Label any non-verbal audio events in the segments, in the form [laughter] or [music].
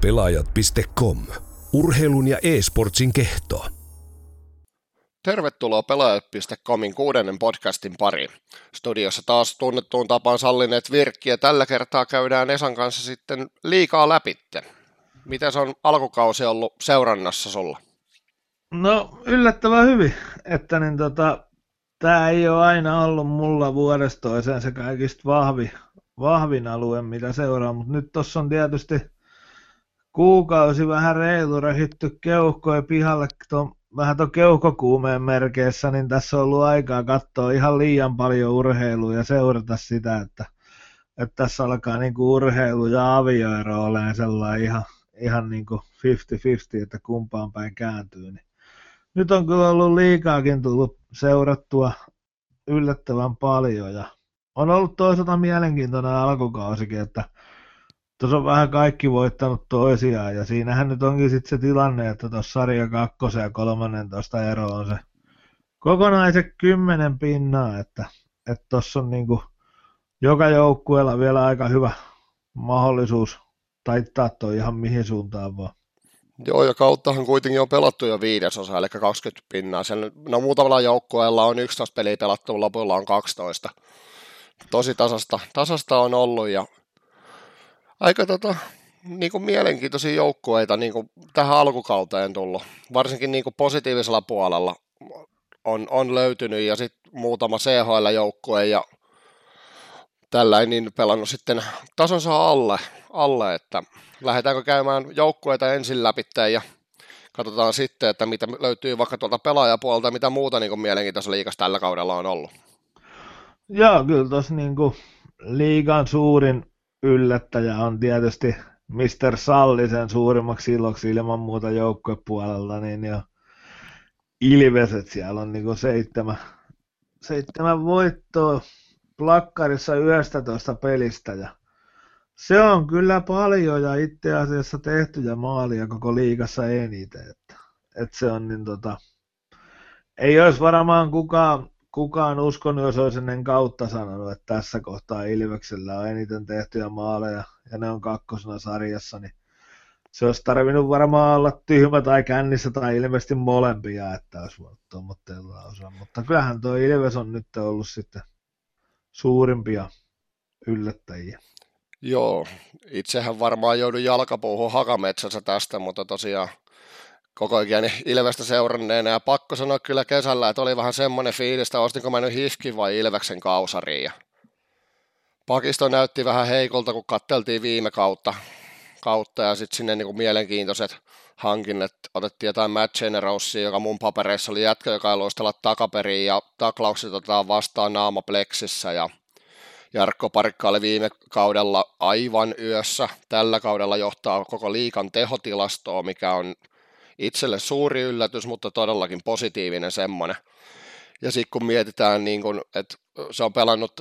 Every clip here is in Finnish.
Pelaajat.com. Urheilun ja e-sportsin kehto. Tervetuloa Pelaajat.comin kuudennen podcastin pariin. Studiossa taas tunnettuun tapaan sallineet virkkiä. Tällä kertaa käydään Esan kanssa sitten liikaa läpitte. Miten se on alkukausi ollut seurannassa sulla? No yllättävän hyvin, että niin tota, tämä ei ole aina ollut mulla vuodesta toiseen se kaikista vahvi, vahvin alue, mitä seuraa, mutta nyt tuossa on tietysti kuukausi vähän reilu rehitty keuhkoja pihalle tuon, vähän tuon keuhkokuumeen merkeissä, niin tässä on ollut aikaa katsoa ihan liian paljon urheilua ja seurata sitä, että, että tässä alkaa niin kuin urheilu ja avioero olemaan sellainen ihan, ihan niin kuin 50-50, että kumpaan päin kääntyy. Niin nyt on kyllä ollut liikaakin tullut seurattua yllättävän paljon ja on ollut toisaalta mielenkiintoinen alkukausikin, että tuossa on vähän kaikki voittanut toisiaan ja siinähän nyt onkin sitten se tilanne, että tuossa sarja 2 ja 13 ero on se kokonaiset kymmenen pinnaa, että tuossa on niinku joka joukkueella vielä aika hyvä mahdollisuus taittaa toi ihan mihin suuntaan vaan. Joo, ja kauttahan kuitenkin on pelattu jo viidesosa, eli 20 pinnaa. Sen, no muutamalla joukkueella on 11 peliä pelattu, lopulla on 12. Tosi tasasta, tasasta on ollut, ja aika tota, niin kuin mielenkiintoisia joukkueita niin kuin tähän alkukauteen tullut. Varsinkin niin kuin positiivisella puolella on, on löytynyt, ja sitten muutama CHL-joukkue, ja tällä niin pelannut sitten tasonsa alle, alle että lähdetäänkö käymään joukkueita ensin läpi ja katsotaan sitten, että mitä löytyy vaikka tuolta pelaajapuolelta, mitä muuta niin kuin mielenkiintoista liikassa tällä kaudella on ollut. Joo, kyllä tuossa niin liigan suurin yllättäjä on tietysti Mr. Sallisen suurimmaksi iloksi ilman muuta joukkuepuolella, niin jo Ilves, että siellä on niin seitsemän, seitsemän voittoa plakkarissa 11 pelistä ja se on kyllä paljon ja itse asiassa tehtyjä maalia koko liigassa eniten. Että, että se on niin tota, ei olisi varmaan kukaan, kukaan uskonut, jos olisi ennen kautta sanonut, että tässä kohtaa Ilveksellä on eniten tehtyjä maaleja ja ne on kakkosena sarjassa, niin se olisi tarvinnut varmaan olla tyhmä tai kännissä tai ilmeisesti molempia, että olisi voinut tuommoitteella osaa. Mutta kyllähän tuo Ilves on nyt ollut sitten suurimpia yllättäjiä. Joo, itsehän varmaan joudun jalkapuuhun hakametsässä tästä, mutta tosiaan koko ajan Ilvestä seuranneena ja pakko sanoa kyllä kesällä, että oli vähän semmoinen fiilis, että ostinko mä nyt Hifkin vai Ilveksen kausariin. Pakisto näytti vähän heikolta, kun katteltiin viime kautta, kautta ja sitten sinne niinku mielenkiintoiset hankinnat. Otettiin jotain Matt Generosia, joka mun papereissa oli jätkä, joka ei luistella takaperiin ja taklaukset otetaan vastaan naamapleksissä ja Jarkko Parikka oli viime kaudella aivan yössä. Tällä kaudella johtaa koko liikan tehotilastoa, mikä on itselle suuri yllätys, mutta todellakin positiivinen semmoinen. Ja sitten kun mietitään, niin kun, että se on pelannut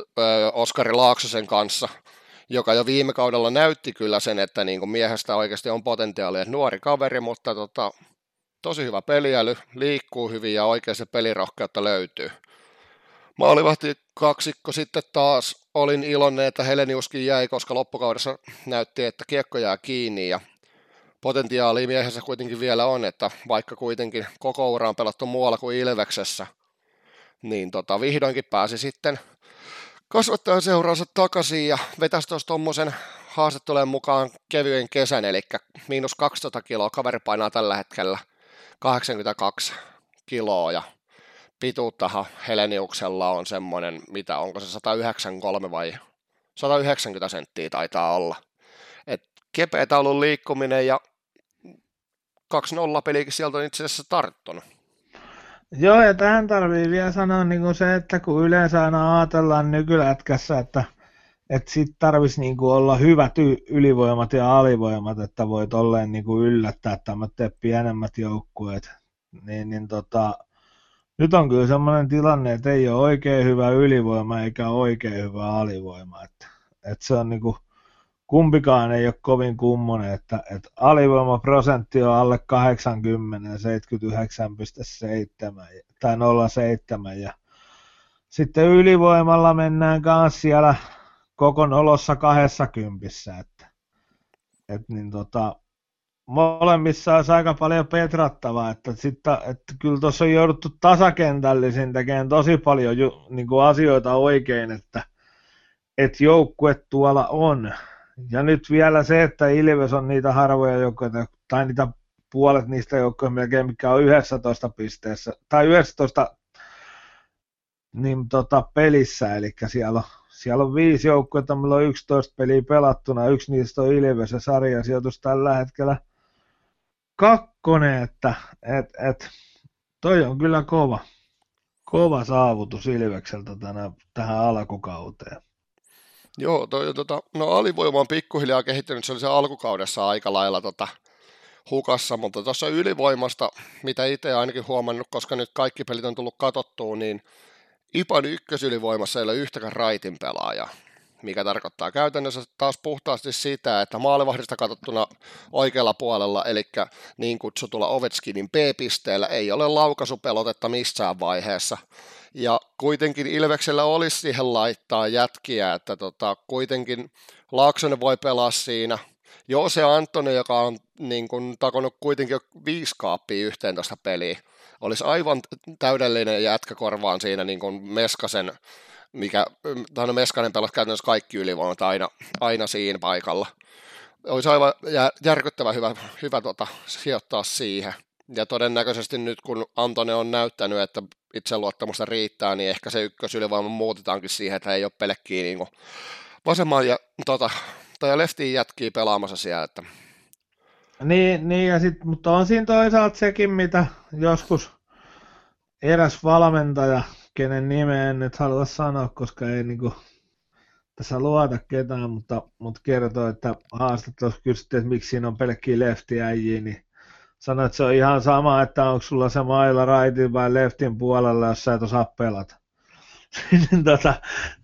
Oskari Laaksosen kanssa, joka jo viime kaudella näytti kyllä sen, että niin kun miehestä oikeasti on potentiaalia, nuori kaveri, mutta tota, tosi hyvä peliäly, liikkuu hyvin ja oikein se pelirohkeutta löytyy. Maalivahti kaksikko sitten taas olin iloinen, että Heleniuskin jäi, koska loppukaudessa näytti, että kiekko jää kiinni ja potentiaalia miehessä kuitenkin vielä on, että vaikka kuitenkin koko ura on pelattu muualla kuin Ilveksessä, niin tota, vihdoinkin pääsi sitten kasvattajan seuraansa takaisin ja vetäisi tuossa tuommoisen haastattelujen mukaan kevyen kesän, eli miinus 12 kiloa, kaveri painaa tällä hetkellä 82 kiloa ja pituuttahan Heleniuksella on semmoinen, mitä onko se 193 vai 190 senttiä taitaa olla. Et kepeätä ollut liikkuminen ja 2-0 pelikin sieltä on itse asiassa tarttunut. Joo, ja tähän tarvii vielä sanoa niin kuin se, että kun yleensä aina ajatellaan nykylätkässä, että, että sit tarvitsisi niin kuin olla hyvät ylivoimat ja alivoimat, että voit olleen niin kuin yllättää tämmöiset pienemmät joukkueet, niin, niin tota, nyt on kyllä sellainen tilanne, että ei ole oikein hyvä ylivoima eikä oikein hyvä alivoima. Että, että se on niin kuin, kumpikaan ei ole kovin kummonen, että, että alivoimaprosentti on alle 80, 79,7 tai 0,7 ja sitten ylivoimalla mennään kanssa siellä koko olossa 20, että, että niin tota, molemmissa olisi aika paljon petrattavaa, että, sitten, että kyllä tuossa on jouduttu tasakentällisin tekemään tosi paljon ju, niin kuin asioita oikein, että, että joukkue tuolla on. Ja nyt vielä se, että Ilves on niitä harvoja joukkoja, tai niitä puolet niistä joukkoja melkein, mikä on 11 pisteessä, tai 11 niin, tota, pelissä, eli siellä on, siellä on viisi joukkoa, meillä on 11 peliä pelattuna, yksi niistä on Ilves ja sarjasijoitus tällä hetkellä. Kakkonen, että et, et, toi on kyllä kova, kova saavutus Ilvekseltä tänä, tähän alkukauteen. Joo, toi, tota, no alivoima on pikkuhiljaa kehittynyt, se oli se alkukaudessa aika lailla tota, hukassa, mutta tuossa ylivoimasta, mitä itse ainakin huomannut, koska nyt kaikki pelit on tullut katottua, niin IPAN ykkösylivoimassa ei ole yhtäkään raitin pelaaja, mikä tarkoittaa käytännössä taas puhtaasti sitä, että maalivahdista katsottuna oikealla puolella, eli niin kutsutulla Ovechkinin B-pisteellä, ei ole laukaisupelotetta missään vaiheessa. Ja kuitenkin Ilveksellä olisi siihen laittaa jätkiä, että tota, kuitenkin Laaksonen voi pelaa siinä, Joo, se Antoni, joka on niin kuin, takonut kuitenkin jo viisi kaappia yhteen tuosta peliä, olisi aivan täydellinen jätkä korvaan siinä niin kuin Meskasen, mikä, tai no Meskanen pelasi käytännössä kaikki ylivoimat aina, aina siinä paikalla. Olisi aivan järkyttävä hyvä, hyvä tota, sijoittaa siihen. Ja todennäköisesti nyt kun Antone on näyttänyt, että itseluottamusta riittää, niin ehkä se ykkösylivoima muutetaankin siihen, että ei ole pelkkiä niin vasemman ja tota, tai leftiin jätkii pelaamassa siellä. Että... Niin, niin ja sit, mutta on siinä toisaalta sekin, mitä joskus eräs valmentaja, kenen nimeä en nyt halua sanoa, koska ei niinku tässä luota ketään, mutta, mutta kertoo, että haastattelussa kysyttiin, että miksi siinä on pelkkiä leftiäjiä, niin sanoi, että se on ihan sama, että onko sulla se mailla raitin vai leftin puolella, jos sä et osaa pelata. [laughs] niin, tota,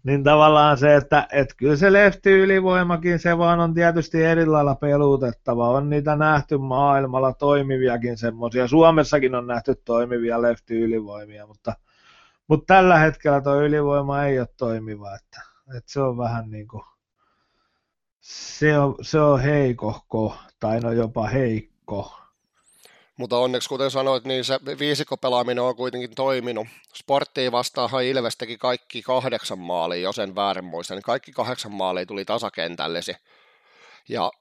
niin tavallaan se, että et kyllä se lefti ylivoimakin, se vaan on tietysti eri lailla pelutettava. On niitä nähty maailmalla toimiviakin semmoisia. Suomessakin on nähty toimivia lefti ylivoimia, mutta, mutta tällä hetkellä tuo ylivoima ei ole toimiva. Että, että se on vähän niin kuin, se on, se on heikohko, tai no jopa heikko mutta onneksi, kuten sanoit, niin se viisikkopelaaminen on kuitenkin toiminut. Sporttiin vastaahan Ilves teki kaikki kahdeksan maalia, jos en väärin muista, niin kaikki kahdeksan maalia tuli tasakentällesi. Ja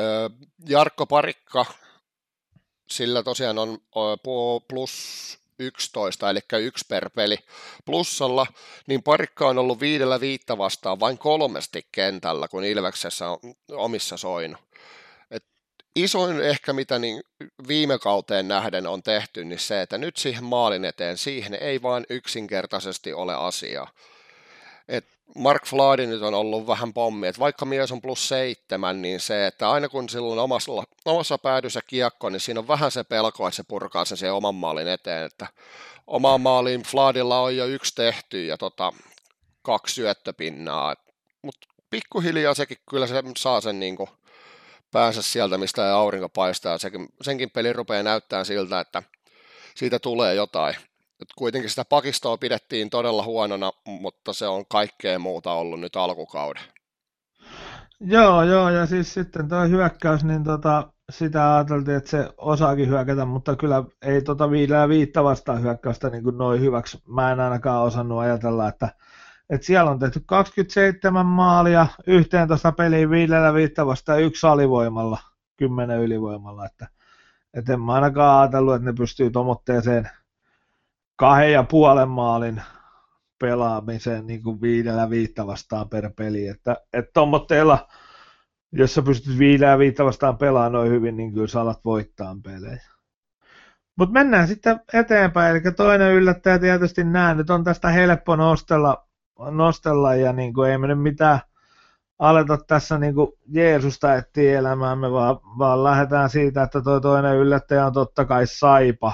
ö, Jarkko Parikka, sillä tosiaan on plus 11, eli yksi per peli plussalla, niin parikka on ollut viidellä viittä vastaan vain kolmesti kentällä, kun Ilveksessä on omissa soinut isoin ehkä, mitä niin viime kauteen nähden on tehty, niin se, että nyt siihen maalin eteen, siihen ei vaan yksinkertaisesti ole asiaa. Et Mark Fladi nyt on ollut vähän pommi, että vaikka mies on plus seitsemän, niin se, että aina kun silloin omassa, omassa päädyssä kiekko, niin siinä on vähän se pelko, että se purkaa sen siihen oman maalin eteen, että omaan maaliin Fladilla on jo yksi tehty ja tota, kaksi syöttöpinnaa, mutta pikkuhiljaa sekin kyllä se saa sen niin päänsä sieltä, mistä ei aurinko paistaa. Senkin, senkin peli rupeaa näyttää siltä, että siitä tulee jotain. Et kuitenkin sitä pakistoa pidettiin todella huonona, mutta se on kaikkea muuta ollut nyt alkukauden. Joo, joo, ja siis sitten tuo hyökkäys, niin tota, sitä ajateltiin, että se osaakin hyökätä, mutta kyllä ei tota viidellä viittä vastaan hyökkäystä niin kuin noin hyväksi. Mä en ainakaan osannut ajatella, että että siellä on tehty 27 maalia, 11 peliä viidellä viittä vasta yksi alivoimalla, 10 ylivoimalla, että et en mä ainakaan ajatellut, että ne pystyy tomotteeseen kahden ja puolen maalin pelaamiseen niin kuin viidellä viittä vastaan per peli, että et tommotteella, jos sä pystyt viidellä viittä vastaan pelaamaan noin hyvin, niin kyllä sä alat voittaa pelejä. Mutta mennään sitten eteenpäin, eli toinen yllättäjä tietysti nämä nyt on tästä helppo nostella nostella ja niin kuin ei me nyt mitään aleta tässä niin kuin Jeesusta etsiä elämäämme, vaan, vaan lähdetään siitä, että tuo toinen yllättäjä on totta kai Saipa,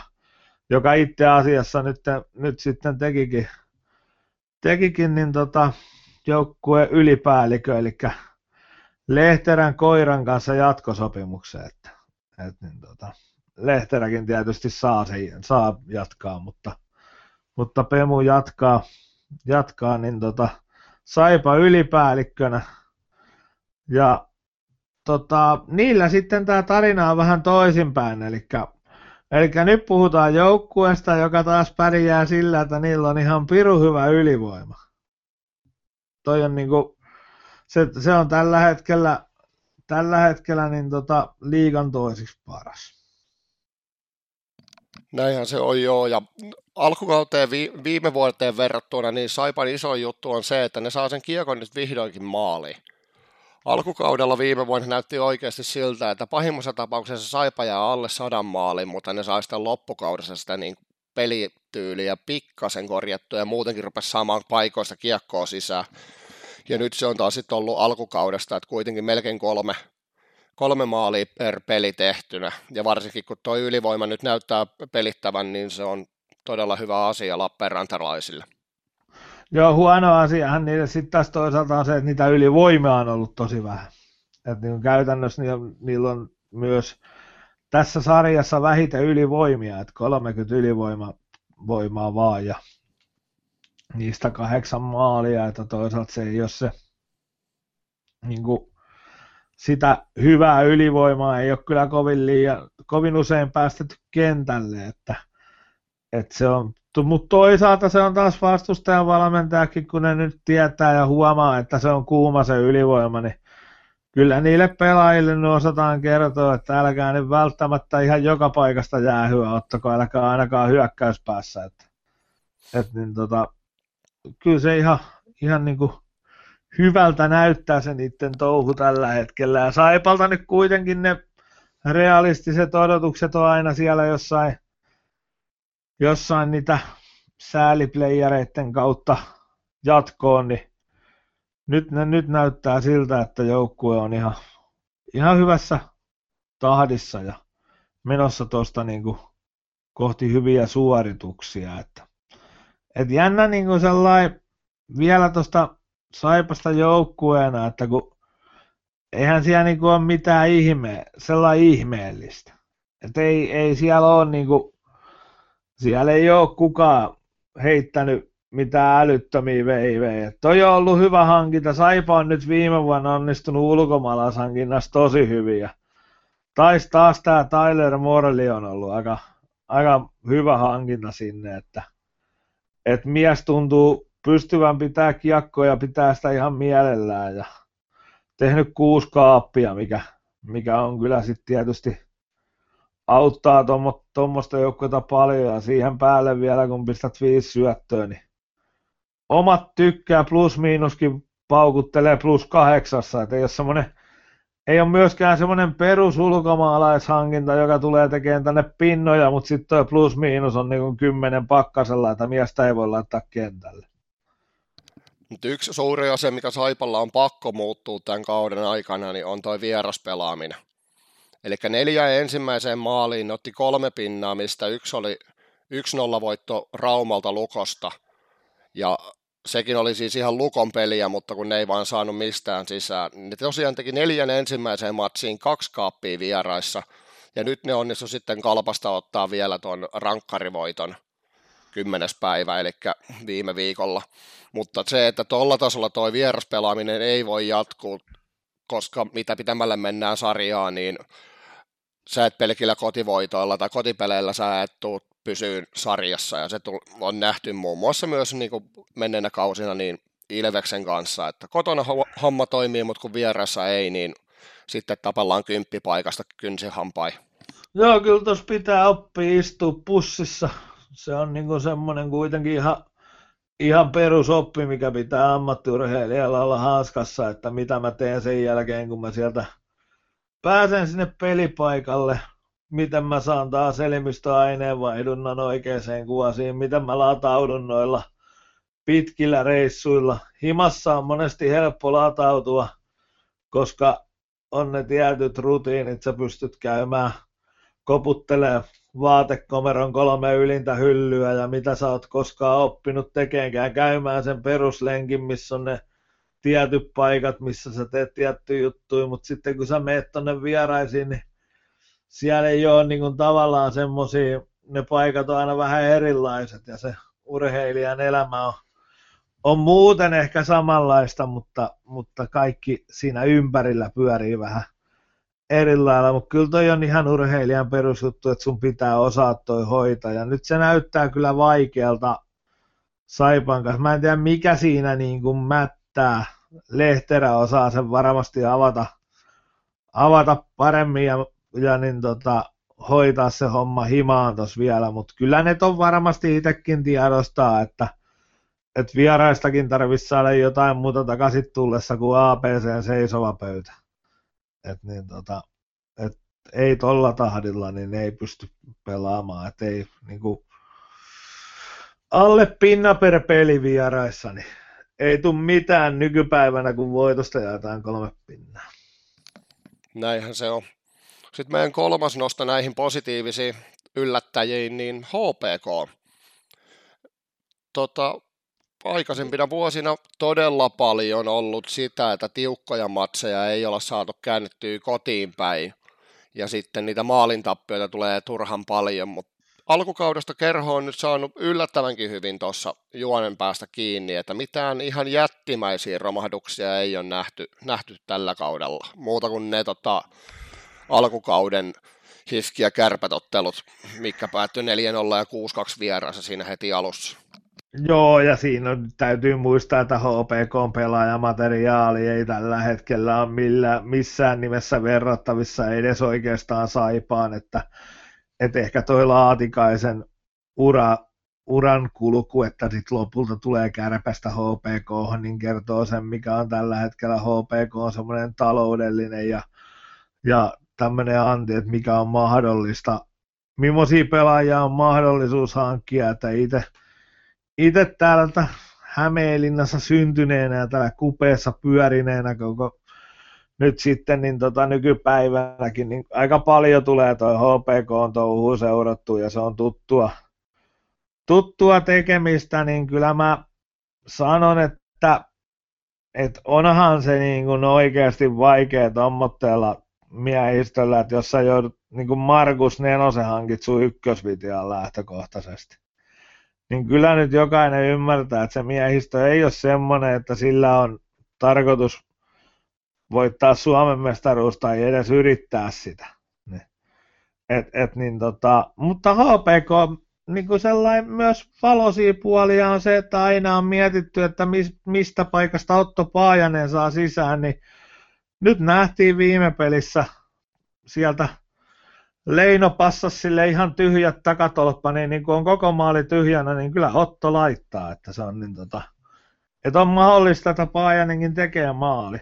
joka itse asiassa nyt, nyt sitten tekikin, tekikin niin tota, joukkueen ylipäällikö, eli Lehterän koiran kanssa jatkosopimukseen, että, että niin tota, Lehteräkin tietysti saa, sen, saa jatkaa, mutta, mutta Pemu jatkaa, jatkaa, niin tota, Saipa ylipäällikkönä. Ja tota, niillä sitten tämä tarina on vähän toisinpäin, eli Eli nyt puhutaan joukkueesta, joka taas pärjää sillä, että niillä on ihan piru hyvä ylivoima. Toi on niinku, se, se on tällä hetkellä, tällä hetkellä niin tota, liigan toisiksi paras. Näinhän se on joo, ja alkukauteen vi- viime vuoteen verrattuna, niin Saipan iso juttu on se, että ne saa sen kiekon nyt vihdoinkin maaliin. Alkukaudella viime vuonna näytti oikeasti siltä, että pahimmassa tapauksessa Saipa jää alle sadan maalin, mutta ne sai sitä loppukaudessa sitä niin pelityyliä pikkasen korjattua ja muutenkin rupesi saamaan paikoista kiekkoa sisään. Ja nyt se on taas sitten ollut alkukaudesta, että kuitenkin melkein kolme, kolme maalia per peli tehtynä. Ja varsinkin kun tuo ylivoima nyt näyttää pelittävän, niin se on todella hyvä asia Lappeenrantalaisille. Joo, huono asiahan niille sitten taas toisaalta on se, että niitä ylivoimia on ollut tosi vähän. Että niin käytännössä niillä, on myös tässä sarjassa vähiten ylivoimia, että 30 ylivoimaa voimaa vaan ja niistä kahdeksan maalia, että toisaalta se ei ole se niin kuin, sitä hyvää ylivoimaa ei ole kyllä kovin, liian, kovin usein päästetty kentälle, että, että se on mutta toisaalta se on taas vastustajan valmentajakin, kun ne nyt tietää ja huomaa, että se on kuuma se ylivoima, niin kyllä niille pelaajille ne osataan kertoa, että älkää nyt välttämättä ihan joka paikasta jäähyä ottako, älkää ainakaan hyökkäyspäässä. Että, että niin tota, kyllä se ihan, ihan niin kuin hyvältä näyttää se niiden touhu tällä hetkellä. Ja Saipalta nyt kuitenkin ne realistiset odotukset on aina siellä jossain jossain niitä sääliplayereiden kautta jatkoon, niin nyt, ne, nyt näyttää siltä, että joukkue on ihan, ihan hyvässä tahdissa ja menossa tuosta niin kohti hyviä suorituksia. Että, et jännä niin kuin sellainen vielä tuosta Saipasta joukkueena, että kun eihän siellä niin kuin ole mitään ihme, sellainen ihmeellistä. että ei, ei siellä ole niin kuin siellä ei ole kukaan heittänyt mitään älyttömiä veivejä. Toi on ollut hyvä hankinta. Saipa on nyt viime vuonna onnistunut ulkomaalaishankinnassa tosi hyviä. Tais taas tämä Tyler Morley on ollut aika, aika hyvä hankinta sinne, että, että mies tuntuu pystyvän pitää kiekkoa ja pitää sitä ihan mielellään ja tehnyt kuusi kaappia, mikä, mikä on kyllä sitten tietysti auttaa tuommoista joukkuetta paljon ja siihen päälle vielä kun pistät viisi syöttöä, niin omat tykkää plus miinuskin paukuttelee plus kahdeksassa, että ei ole semmoinen ei ole myöskään semmoinen perus ulkomaalaishankinta, joka tulee tekemään tänne pinnoja, mutta sitten tuo plus miinus on niin kymmenen pakkasella, että miestä ei voi laittaa kentälle. Nyt yksi suuri asia, mikä Saipalla on pakko muuttua tämän kauden aikana, niin on tuo vieraspelaaminen. Eli neljä ensimmäiseen maaliin otti kolme pinnaa, mistä yksi oli 1-0 voitto Raumalta Lukosta. Ja sekin oli siis ihan Lukon peliä, mutta kun ne ei vaan saanut mistään sisään. Ne tosiaan teki neljän ensimmäiseen matsiin kaksi kaappia vieraissa, ja nyt ne onnistu sitten kalpasta ottaa vielä tuon rankkarivoiton kymmenes päivä, eli viime viikolla. Mutta se, että tuolla tasolla tuo vieraspelaaminen ei voi jatkuu, koska mitä pitämällä mennään sarjaa, niin sä et pelkillä kotivoitoilla tai kotipeleillä sä et tuu pysyyn sarjassa ja se on nähty muun muassa myös niin kuin menneenä kausina niin Ilveksen kanssa, että kotona homma toimii, mutta kun vieressä ei, niin sitten tapellaan kymppipaikasta kynsihampai. Joo, kyllä tuossa pitää oppia istua pussissa. Se on niin semmoinen kuitenkin ihan, ihan perusoppi, mikä pitää ammattiurheilijalla olla hanskassa, että mitä mä teen sen jälkeen, kun mä sieltä pääsen sinne pelipaikalle, miten mä saan taas elimistöaineenvaihdunnan oikeaan kuvasiin, miten mä lataudun noilla pitkillä reissuilla. Himassa on monesti helppo latautua, koska on ne tietyt rutiinit, sä pystyt käymään koputtelee vaatekomeron kolme ylintä hyllyä ja mitä sä oot koskaan oppinut tekemään, käymään sen peruslenkin, missä on ne tietyt paikat, missä sä teet tiettyjä juttuja, mutta sitten kun sä meet tonne vieraisiin, niin siellä ei ole niin kuin tavallaan semmoisia, ne paikat on aina vähän erilaiset ja se urheilijan elämä on, on muuten ehkä samanlaista, mutta, mutta kaikki siinä ympärillä pyörii vähän, eri lailla, mutta kyllä toi on ihan urheilijan perusjuttu, että sun pitää osaa toi hoitaa. Ja nyt se näyttää kyllä vaikealta Saipan kanssa. Mä en tiedä mikä siinä niin kuin mättää. Lehterä osaa sen varmasti avata, avata paremmin ja, ja niin tota, hoitaa se homma himaan tuossa vielä, mutta kyllä ne on varmasti itsekin tiedostaa, että, että vieraistakin tarvitsisi saada jotain muuta takaisin tullessa kuin APC seisova pöytä. Et niin tota, et ei tolla tahdilla, niin ei pysty pelaamaan. Et ei, niin kuin, alle pinna per peli vieraissa, niin ei tule mitään nykypäivänä, kun voitosta jaetaan kolme pinnaa. Näinhän se on. Sitten meidän kolmas nosto näihin positiivisiin yllättäjiin, niin HPK. Tota, aikaisempina vuosina todella paljon ollut sitä, että tiukkoja matseja ei olla saatu käännettyä kotiin päin. Ja sitten niitä maalintappioita tulee turhan paljon, mutta alkukaudesta Kerho on nyt saanut yllättävänkin hyvin tuossa juonen päästä kiinni, että mitään ihan jättimäisiä romahduksia ei ole nähty, nähty tällä kaudella. Muuta kuin ne tota, alkukauden hiski- ja kärpätottelut, mikä päättyi 4-0 ja 6-2 vieraassa siinä heti alussa. Joo, ja siinä täytyy muistaa, että HPK pelaajamateriaali ei tällä hetkellä ole millään, missään nimessä verrattavissa edes oikeastaan saipaan, että, että ehkä toi Laatikaisen ura, uran kulku, että sitten lopulta tulee kärpästä HPK, niin kertoo sen, mikä on tällä hetkellä HPK on semmoinen taloudellinen ja, ja tämmöinen anti, että mikä on mahdollista, millaisia pelaajia on mahdollisuus hankkia, että itse itse täältä Hämeenlinnassa syntyneenä ja täällä kupeessa pyörineenä koko nyt sitten niin tota, nykypäivänäkin, niin aika paljon tulee toi HPK on touhu seurattu ja se on tuttua, tuttua tekemistä, niin kyllä mä sanon, että, että onhan se niin kuin oikeasti vaikea tommotteella miehistöllä, että jos sä joudut niin kuin Markus Nenosen hankit sun ykkösvitiaan lähtökohtaisesti. Niin kyllä nyt jokainen ymmärtää, että se miehistö ei ole semmoinen, että sillä on tarkoitus voittaa Suomen mestaruus tai edes yrittää sitä. Niin. Et, et, niin tota, mutta HPK niin kuin sellainen myös valoisia puolia on se, että aina on mietitty, että mis, mistä paikasta Otto Paajanen saa sisään, niin nyt nähtiin viime pelissä sieltä Leino passas sille ihan tyhjät takatolppa, niin, niin kun on koko maali tyhjänä, niin kyllä Otto laittaa, että se on niin tota, että on mahdollista, että Paajanenkin tekee maali.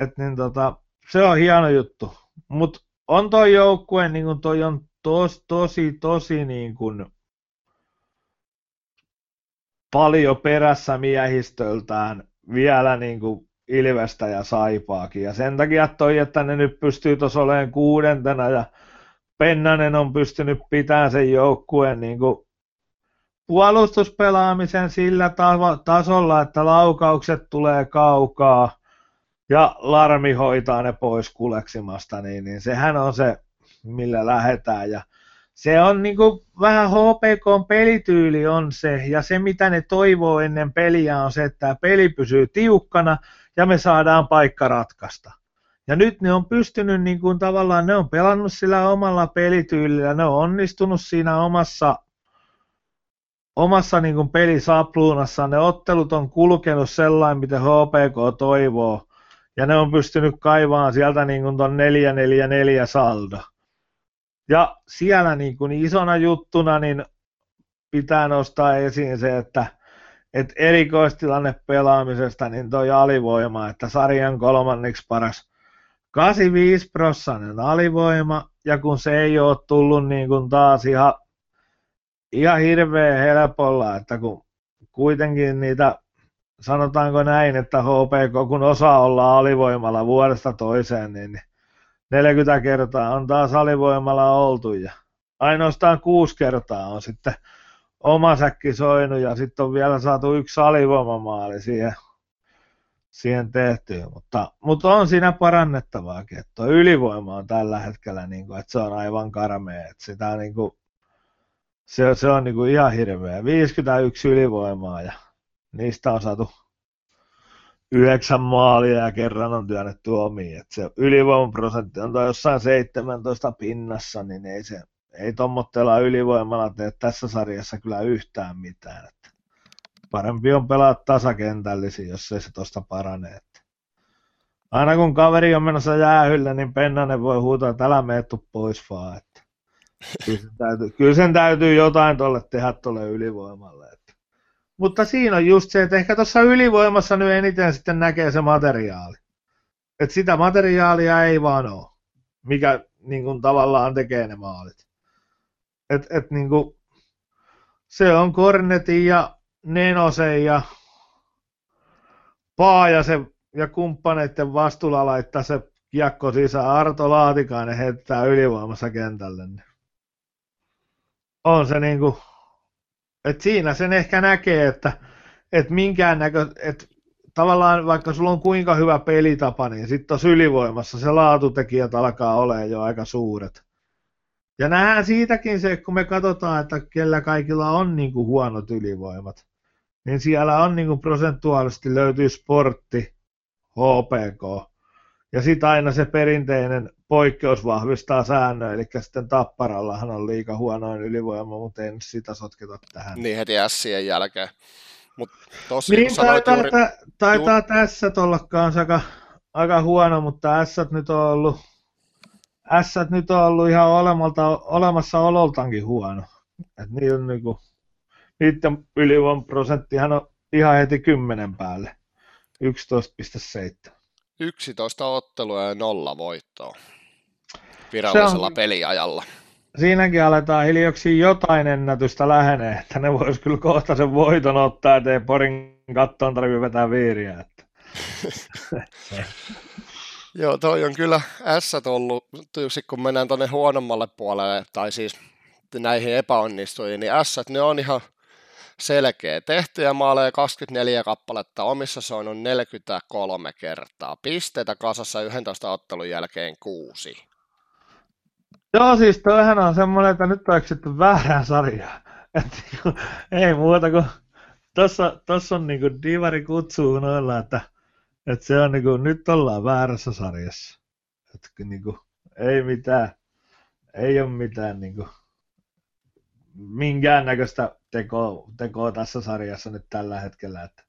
Et niin tota, se on hieno juttu. Mutta on toi joukkue, niin kun toi on tos, tosi, tosi niin kun paljon perässä miehistöltään vielä niin kuin Ilvestä ja Saipaakin. Ja sen takia toi, että ne nyt pystyy tuossa olemaan kuudentena ja Pennanen on pystynyt pitämään sen joukkueen niin kuin puolustuspelaamisen sillä tasolla, että laukaukset tulee kaukaa ja Larmi hoitaa ne pois kuleksimasta, niin, niin sehän on se, millä lähdetään. Ja se on niin kuin, vähän HPK pelityyli on se, ja se mitä ne toivoo ennen peliä on se, että tämä peli pysyy tiukkana, ja me saadaan paikka ratkaista. Ja nyt ne on pystynyt niin kuin tavallaan, ne on pelannut sillä omalla pelityylillä, ne on onnistunut siinä omassa, omassa niin kuin pelisapluunassa, ne ottelut on kulkenut sellainen, miten HPK toivoo, ja ne on pystynyt kaivaan sieltä niin kuin ton 4-4-4 saldo. Ja siellä niin kuin isona juttuna niin pitää nostaa esiin se, että et erikoistilanne pelaamisesta, niin toi alivoima, että sarjan kolmanneksi paras 85 prossanen alivoima, ja kun se ei ole tullut niin kuin taas ihan, ihan hirveän helpolla, että kun kuitenkin niitä, sanotaanko näin, että HPK kun osaa olla alivoimalla vuodesta toiseen, niin 40 kertaa on taas alivoimalla oltu, ja ainoastaan kuusi kertaa on sitten oma säkki soinut ja sitten on vielä saatu yksi alivoimamaali siihen, siihen tehtyä, mutta, mutta on siinä parannettavaakin, että tuo ylivoima on tällä hetkellä, niin kuin, että se on aivan karmea, että sitä niin kuin, se, se on niin kuin ihan hirveä. 51 ylivoimaa ja niistä on saatu yhdeksän maalia ja kerran on työnnetty omiin. Et se ylivoimaprosentti on jossain 17 pinnassa, niin ei se ei tommottella ylivoimalla tee tässä sarjassa kyllä yhtään mitään. Että parempi on pelaa tasakentällisin, jos ei se tuosta parane. Että aina kun kaveri on menossa jäähylle, niin Pennanen voi huutaa, että älä mene pois vaan. Että kyllä, sen täytyy, kyllä sen täytyy jotain tuolle tehdä tuolle ylivoimalle. Että. Mutta siinä on just se, että ehkä tuossa ylivoimassa nyt eniten sitten näkee se materiaali. Että sitä materiaalia ei vaan ole, mikä niin kuin tavallaan tekee ne maalit. Et, et niin kuin, se on Kornetin ja Nenosen ja Paajasen ja kumppaneiden vastuulla laittaa se kiekko sisään. Arto Laatikainen heittää ylivoimassa kentälle. Niin on se niinku, että siinä sen ehkä näkee, että, että minkään näkö, että tavallaan vaikka sulla on kuinka hyvä pelitapa, niin sitten tuossa ylivoimassa se laatutekijät alkaa olemaan jo aika suuret. Ja nähdään siitäkin se, kun me katsotaan, että kellä kaikilla on niin kuin huonot ylivoimat niin siellä on niin kuin prosentuaalisesti löytyy sportti, HPK, ja sitten aina se perinteinen poikkeus vahvistaa säännön, eli sitten Tapparallahan on liika huonoin ylivoima, mutta en sitä sotketa tähän. Niin heti ässien jälkeen. Mut tosi, niin taitaa, juuri... taitaa juuri... tässä olla kanssa aika, aika huono, mutta S nyt on ollut, S nyt on ollut ihan olemalta, olemassa ololtaankin huono. Et niin on niinku, niiden ylivoiman prosenttihan on ihan heti 10 päälle. 11,7. 11 ottelua ja nolla voittoa virallisella on, peliajalla. Siinäkin aletaan hiljoksi jotain ennätystä lähenee, että ne vois kyllä kohta sen voiton ottaa, ettei Porin kattoon tarvitse vetää viiriä. Että. [laughs] Joo, toi on kyllä S ollut, kun mennään tuonne huonommalle puolelle, tai siis näihin epäonnistujiin, niin S ne on ihan selkeä. Tehtyjä maaleja 24 kappaletta, omissa se on 43 kertaa. Pisteitä kasassa 11 ottelun jälkeen kuusi. Joo, siis toihan on semmoinen, että nyt on eksitty väärään sarjaan. [laughs] Niinku, ei muuta kuin tossa, tossa on niinku divari kutsuu noilla, että, että se on niinku, nyt ollaan väärässä sarjassa. Että niinku, ei mitään, ei ole mitään niinku, minkäännäköistä tekoa, tekoa tässä sarjassa nyt tällä hetkellä. Että,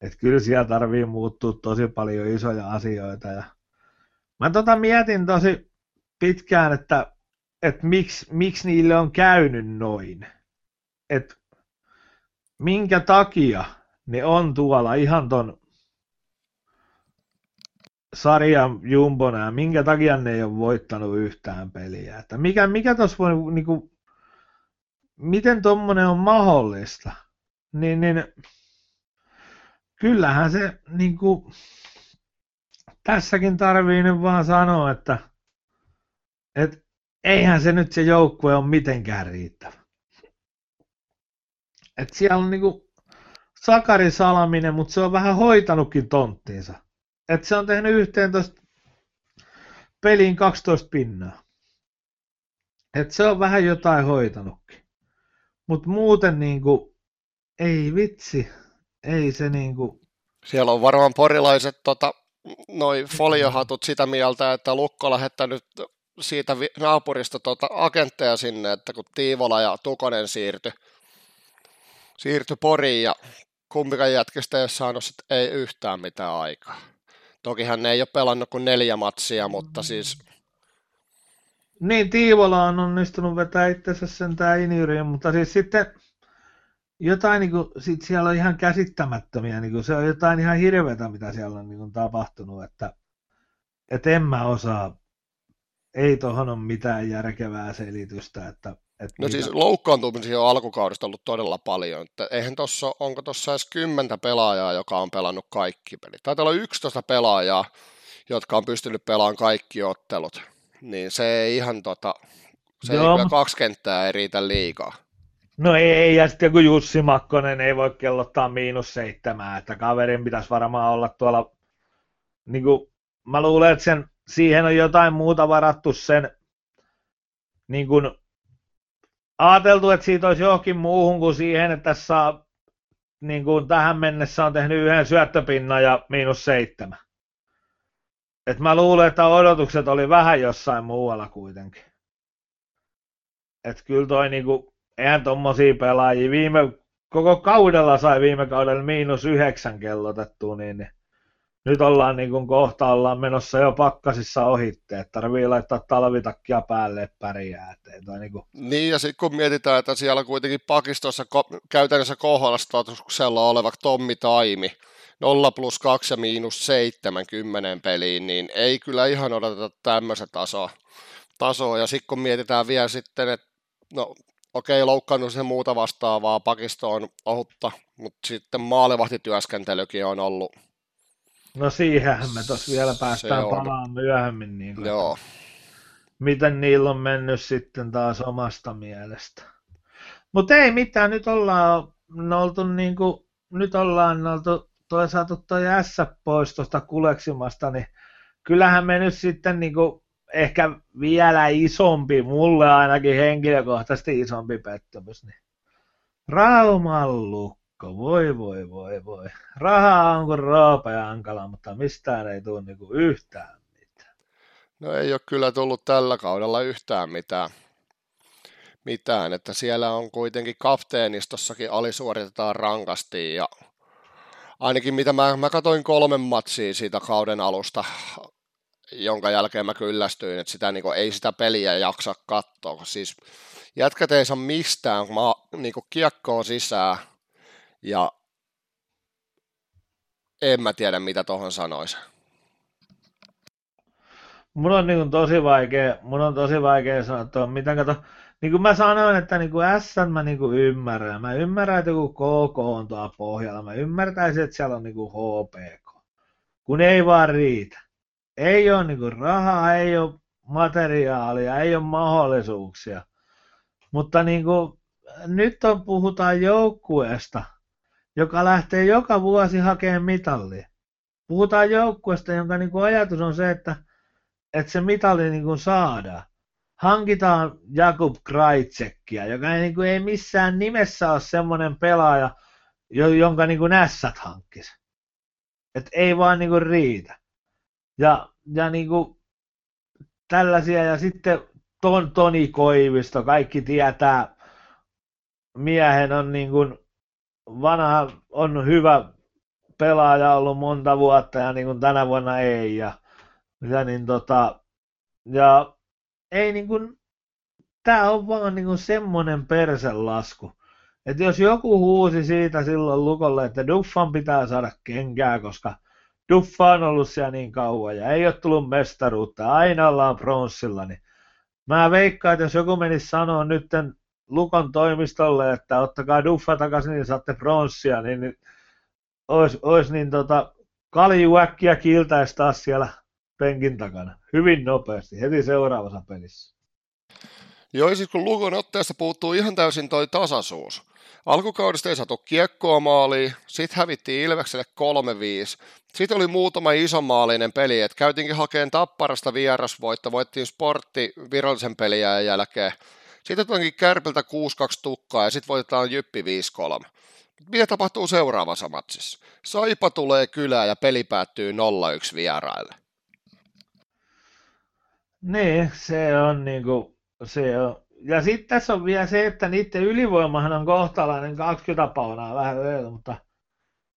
että kyllä siellä tarvii muuttua tosi paljon isoja asioita. Ja mä tota mietin tosi pitkään, että, että miksi, miksi niille on käynyt noin. Että minkä takia ne on tuolla ihan ton sarjan jumbona ja minkä takia ne ei ole voittanut yhtään peliä. Että mikä, mikä tuossa voi niinku, miten tuommoinen on mahdollista, niin, niin kyllähän se niin kuin, tässäkin tarvii nyt vaan sanoa, että, että eihän se nyt se joukkue ole mitenkään riittävä. että siellä on niin kuin Sakari Salaminen, mutta se on vähän hoitanutkin tonttiinsa. että se on tehnyt 11 peliin 12 pinnaa. että se on vähän jotain hoitanutkin. Mutta muuten niinku, ei vitsi, ei se niinku... Siellä on varmaan porilaiset tota, noi foliohatut sitä mieltä, että Lukko on lähettänyt siitä naapurista tota agentteja sinne, että kun Tiivola ja Tukonen siirtyi siirty Poriin ja kumpikaan jätkistä ei ole saanut sit ei yhtään mitään aikaa. Tokihan ne ei ole pelannut kuin neljä matsia, mutta siis niin, Tiivola on onnistunut vetää itsensä sentään injuriin, mutta siis sitten jotain, niin kuin, sit siellä on ihan käsittämättömiä, niin kuin, se on jotain ihan hirveätä, mitä siellä on niin kuin, tapahtunut, että, että en mä osaa, ei tuohon ole mitään järkevää selitystä, että että no siis loukkaantumisia on alkukaudesta ollut todella paljon. Että eihän tossa, onko tuossa edes kymmentä pelaajaa, joka on pelannut kaikki pelit. Taitaa olla 11 pelaajaa, jotka on pystynyt pelaamaan kaikki ottelut niin se ei ihan tota, se Joo. ei kaksi kenttää ei riitä liikaa. No ei, ja sitten joku Jussi Makkonen ei voi kellottaa miinus seitsemää, että kaverin pitäisi varmaan olla tuolla, niin kuin, mä luulen, että sen, siihen on jotain muuta varattu sen, niin kuin, ajateltu, että siitä olisi johonkin muuhun kuin siihen, että saa niin kuin tähän mennessä on tehnyt yhden syöttöpinnan ja miinus seitsemän. Et mä luulen, että odotukset oli vähän jossain muualla kuitenkin. Et kyllä toi niinku, eihän tommosia pelaajia viime, koko kaudella sai viime kaudella miinus yhdeksän kellotettua, niin, niin nyt ollaan niin kuin kohta ollaan menossa jo pakkasissa ohitte, että tarvii laittaa talvitakkia päälle, pärjää. Toi niin, kuin... niin, ja sitten kun mietitään, että siellä kuitenkin pakistossa ko- käytännössä kohdalla oleva Tommi Taimi, 0 plus 2 ja miinus 7 10 peliin, niin ei kyllä ihan odoteta tämmöistä tasoa. tasoa. Ja sitten kun mietitään vielä sitten, että no okei, loukkaannut se muuta vastaavaa, pakisto on ohutta, mutta sitten maalevahtityöskentelykin on ollut No siihenhän me tuossa vielä päästään palaamaan myöhemmin. Niin kuin, Joo. Miten niillä on mennyt sitten taas omasta mielestä. Mutta ei mitään, nyt ollaan oltu niin kuin, nyt ollaan oltu toi saatu toi S pois tuosta kuleksimasta, niin kyllähän me nyt sitten niin kuin, ehkä vielä isompi, mulle ainakin henkilökohtaisesti isompi pettymys, niin Rauman voi voi voi voi. Rahaa on kuin Roope Ankala, mutta mistään ei tule niinku yhtään mitään. No ei ole kyllä tullut tällä kaudella yhtään mitään. mitään. Että siellä on kuitenkin kapteenistossakin alisuoritetaan rankasti ja ainakin mitä mä, mä katsoin kolmen matsia siitä kauden alusta, jonka jälkeen mä kyllästyin, että sitä, niin kuin, ei sitä peliä jaksa katsoa. Siis jätkät ei saa mistään, kun mä niin kiekkoon sisään, ja en mä tiedä, mitä tuohon sanoisi. Mun on niin tosi vaikea, mun on tosi vaikea sanoa tuo, miten kato, niin kuin mä sanoin, että niin kuin S mä niin kuin ymmärrän. Mä ymmärrän, että joku KK on tuolla pohjalla. Mä ymmärtäisin, että siellä on niin kuin HPK. Kun ei vaan riitä. Ei ole niin kuin rahaa, ei ole materiaalia, ei ole mahdollisuuksia. Mutta niin kuin, nyt on, puhutaan joukkueesta, joka lähtee joka vuosi hakemaan mitallia. Puhutaan joukkueesta, jonka niin kuin ajatus on se, että, että se mitalli niin kuin saadaan. Hankitaan Jakub Krajcekkia, joka ei, niin kuin, ei missään nimessä ole semmoinen pelaaja, jonka niin kuin nässät hankkisi. Et ei vaan niin kuin riitä. Ja, ja niin kuin, tällaisia, ja sitten ton, Toni Koivisto, kaikki tietää, miehen on niin kuin vanha on hyvä pelaaja ollut monta vuotta ja niin kuin tänä vuonna ei. Ja, ja, niin tota, ja ei niin kuin, tämä on vaan niin kuin semmoinen perselasku. Että jos joku huusi siitä silloin Lukolle, että Duffan pitää saada kenkää, koska Duffa on ollut siellä niin kauan ja ei ole tullut mestaruutta, aina ollaan pronssilla, niin mä veikkaan, että jos joku menisi sanoa nytten Lukon toimistolle, että ottakaa Duffa takaisin, niin saatte pronssia, niin, niin olisi, olisi niin tota, kalju äkkiä kiiltäisi taas siellä penkin takana. Hyvin nopeasti, heti seuraavassa pelissä. Joo, siis kun Lukon otteesta puuttuu ihan täysin toi tasaisuus. Alkukaudesta ei saatu kiekkoa maaliin, sitten hävittiin Ilvekselle 3-5. Sitten oli muutama isomaalinen peli, että käytiinkin hakeen tapparasta vierasvoitta, voittiin sportti virallisen pelin jälkeen. Sitten otankin Kärpiltä 6-2 tukkaa ja sitten voitetaan Jyppi 5-3. Mitä tapahtuu seuraavassa matsissa? Saipa tulee kylään ja peli päättyy 0-1 vieraille. Niin, se on niinku, se on. Ja sitten tässä on vielä se, että niiden ylivoimahan on kohtalainen 20 paunaa vähän öillä, mutta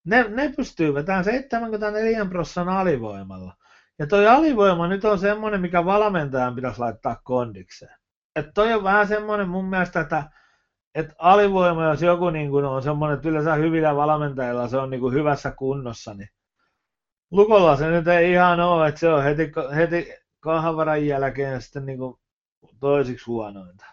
ne, ne pystyy vetämään 74 prosenttia alivoimalla. Ja toi alivoima nyt on semmoinen, mikä valmentajan pitäisi laittaa kondikseen että toi on vähän semmoinen mun mielestä, että, että alivoima, jos joku niin kuin on semmoinen, että yleensä hyvillä valmentajilla se on niin kuin hyvässä kunnossa, niin Lukolla se nyt ei ihan ole, että se on heti, heti kahvaran jälkeen sitten niin kuin toisiksi huonointa.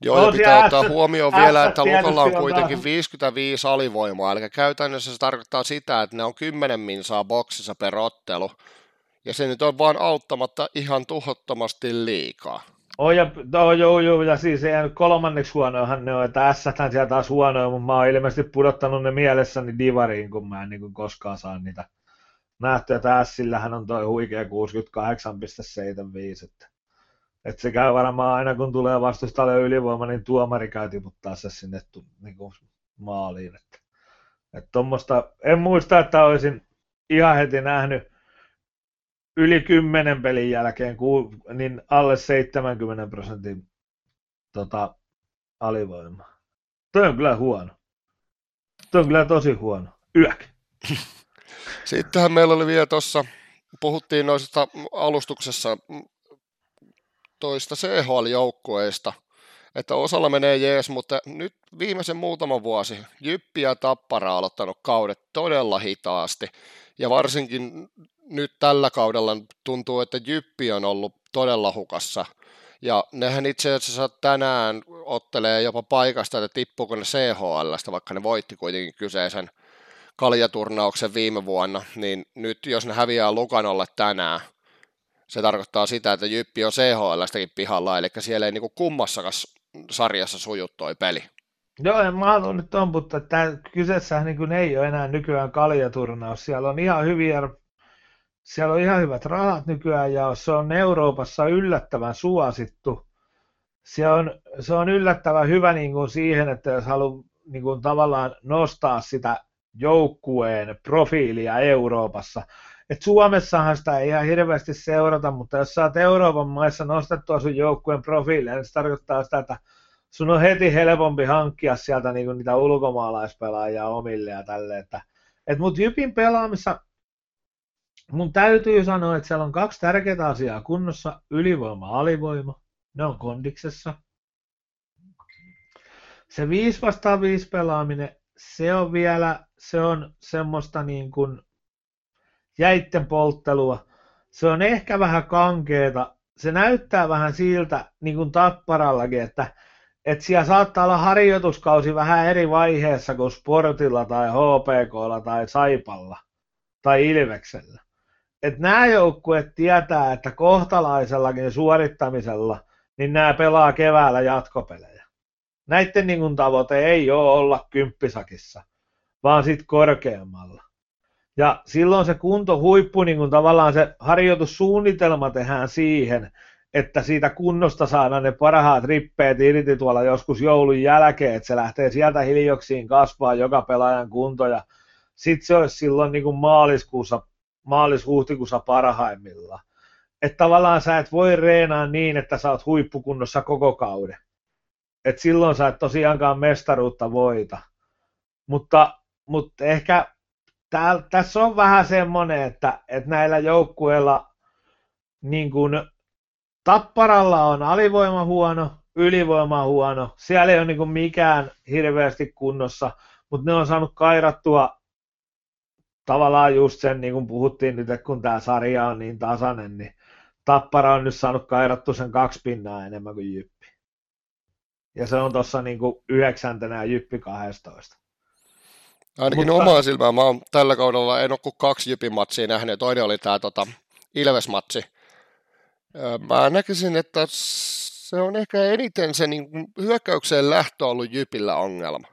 Joo, ja pitää ottaa huomioon vielä, että Lukolla on kuitenkin 55 alivoimaa, eli käytännössä se tarkoittaa sitä, että ne on 10 minsaa boksissa per ottelu, ja se nyt on vaan auttamatta ihan tuhottomasti liikaa. Oh, ja, oh, joo, joo, ja siis ei kolmanneksi huonoahan ne on, että s siellä taas huonoja, mutta mä oon ilmeisesti pudottanut ne mielessäni divariin, kun mä en niin koskaan saa niitä nähtyä, että Sillähän on toi huikea 68,75, että, että se käy varmaan aina, kun tulee vastustalle ylivoima, niin tuomari käy tiputtaa se sinne niin kuin maaliin, että Et tommosta, en muista, että olisin ihan heti nähnyt yli 10 pelin jälkeen niin alle 70 prosentin tota, alivoima. Toi on kyllä huono. Toi on kyllä tosi huono. Yök. [laughs] Sittenhän meillä oli vielä tuossa, puhuttiin noista alustuksessa toista CHL-joukkueista, että osalla menee jees, mutta nyt viimeisen muutaman vuosi Jyppi ja Tappara on aloittanut kaudet todella hitaasti, ja varsinkin nyt tällä kaudella tuntuu, että Jyppi on ollut todella hukassa, ja nehän itse asiassa tänään ottelee jopa paikasta, että tippuuko ne CHLstä, vaikka ne voitti kuitenkin kyseisen kaljaturnauksen viime vuonna, niin nyt jos ne häviää Lukanolle tänään, se tarkoittaa sitä, että Jyppi on CHLstäkin pihalla, eli siellä ei niinku kummassakaan sarjassa suju toi peli. Joo, en mä haluan nyt on, mutta tämä kyseessähän niin ei ole enää nykyään kaljaturnaus. Siellä on ihan hyviä, siellä on ihan hyvät rahat nykyään ja se on Euroopassa yllättävän suosittu. Se on, se on yllättävän hyvä niin kuin siihen, että jos haluaa niin kuin tavallaan nostaa sitä joukkueen profiilia Euroopassa. Et Suomessahan sitä ei ihan hirveästi seurata, mutta jos saat Euroopan maissa nostettua sun joukkueen profiilia, niin se tarkoittaa sitä, että sun on heti helpompi hankkia sieltä niinku niitä ulkomaalaispelaajia omille ja tälle. Että, et mut Jypin pelaamissa mun täytyy sanoa, että siellä on kaksi tärkeää asiaa kunnossa, ylivoima, alivoima, ne on kondiksessa. Se 5 vastaan 5 pelaaminen, se on vielä, se on semmoista niin kuin jäitten polttelua. Se on ehkä vähän kankeeta. Se näyttää vähän siltä, niin kuin tapparallakin, että, että siellä saattaa olla harjoituskausi vähän eri vaiheessa kuin Sportilla tai HPKlla tai Saipalla tai Ilveksellä. Et nämä joukkueet tietää, että kohtalaisellakin suorittamisella, niin nämä pelaa keväällä jatkopelejä. Näiden niin kuin tavoite ei ole olla kymppisakissa, vaan sitten korkeammalla. Ja silloin se kunto huippu, niin kuin tavallaan se harjoitussuunnitelma tehdään siihen, että siitä kunnosta saadaan ne parhaat rippeet irti tuolla joskus joulun jälkeen, että se lähtee sieltä hiljoksiin kasvaa joka pelaajan kunto ja sitten se olisi silloin niin maaliskuussa, maalis-huhtikuussa parhaimmillaan. Että tavallaan sä et voi reenaa niin, että sä oot huippukunnossa koko kauden. Et silloin sä et tosiaankaan mestaruutta voita. Mutta, mutta ehkä tääl, tässä on vähän semmoinen, että, että näillä joukkueilla niin kuin, Tapparalla on alivoima huono, ylivoima huono, siellä ei ole niin mikään hirveästi kunnossa, mutta ne on saanut kairattua tavallaan just sen, niin kuin puhuttiin nyt, että kun tämä sarja on niin tasainen, niin Tappara on nyt saanut kairattua sen kaksi pinnaa enemmän kuin Jyppi. Ja se on tuossa niin yhdeksäntenä ja Jyppi 12. Ainakin Mutta... omaa silmää mä oon tällä kaudella, en ole kuin kaksi Jypin matsia nähnyt, toinen oli tämä tota, Ilves-matsi. Mä näkisin, että se on ehkä eniten se niin hyökkäykseen lähtö ollut Jypillä ongelma.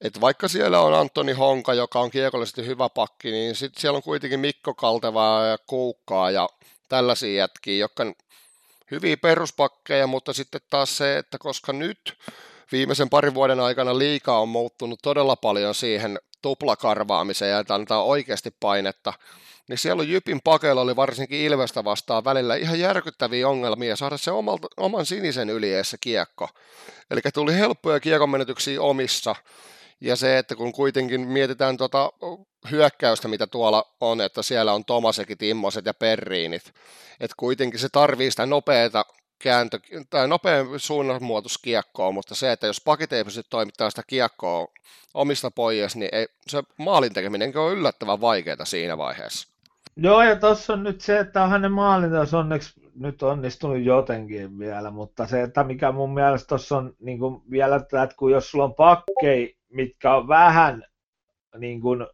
Et vaikka siellä on Antoni Honka, joka on kiekollisesti hyvä pakki, niin sitten siellä on kuitenkin Mikko Kaltevaa ja Kuukkaa ja tällaisia jätkiä, jotka hyviä peruspakkeja, mutta sitten taas se, että koska nyt viimeisen parin vuoden aikana liikaa on muuttunut todella paljon siihen tuplakarvaamiseen ja että antaa oikeasti painetta, niin siellä on Jypin pakeilla oli varsinkin Ilvestä vastaan välillä ihan järkyttäviä ongelmia saada se omalta, oman sinisen ylieessä kiekko. Eli tuli helppoja kiekon menetyksiä omissa, ja se, että kun kuitenkin mietitään tuota hyökkäystä, mitä tuolla on, että siellä on Tomasekit, Immoset ja Perriinit, että kuitenkin se tarvii sitä nopeata kääntö, tai nopean suunnanmuotoskiekkoa, mutta se, että jos pakit ei pysty toimittamaan sitä kiekkoa omista pois, niin ei, se maalin tekeminen on yllättävän vaikeaa siinä vaiheessa. Joo, ja tuossa on nyt se, että hänen maalintaus onneksi nyt onnistunut jotenkin vielä, mutta se, että mikä mun mielestä tuossa on niin vielä, että kun jos sulla on pakkei, mitkä on vähän niin kuin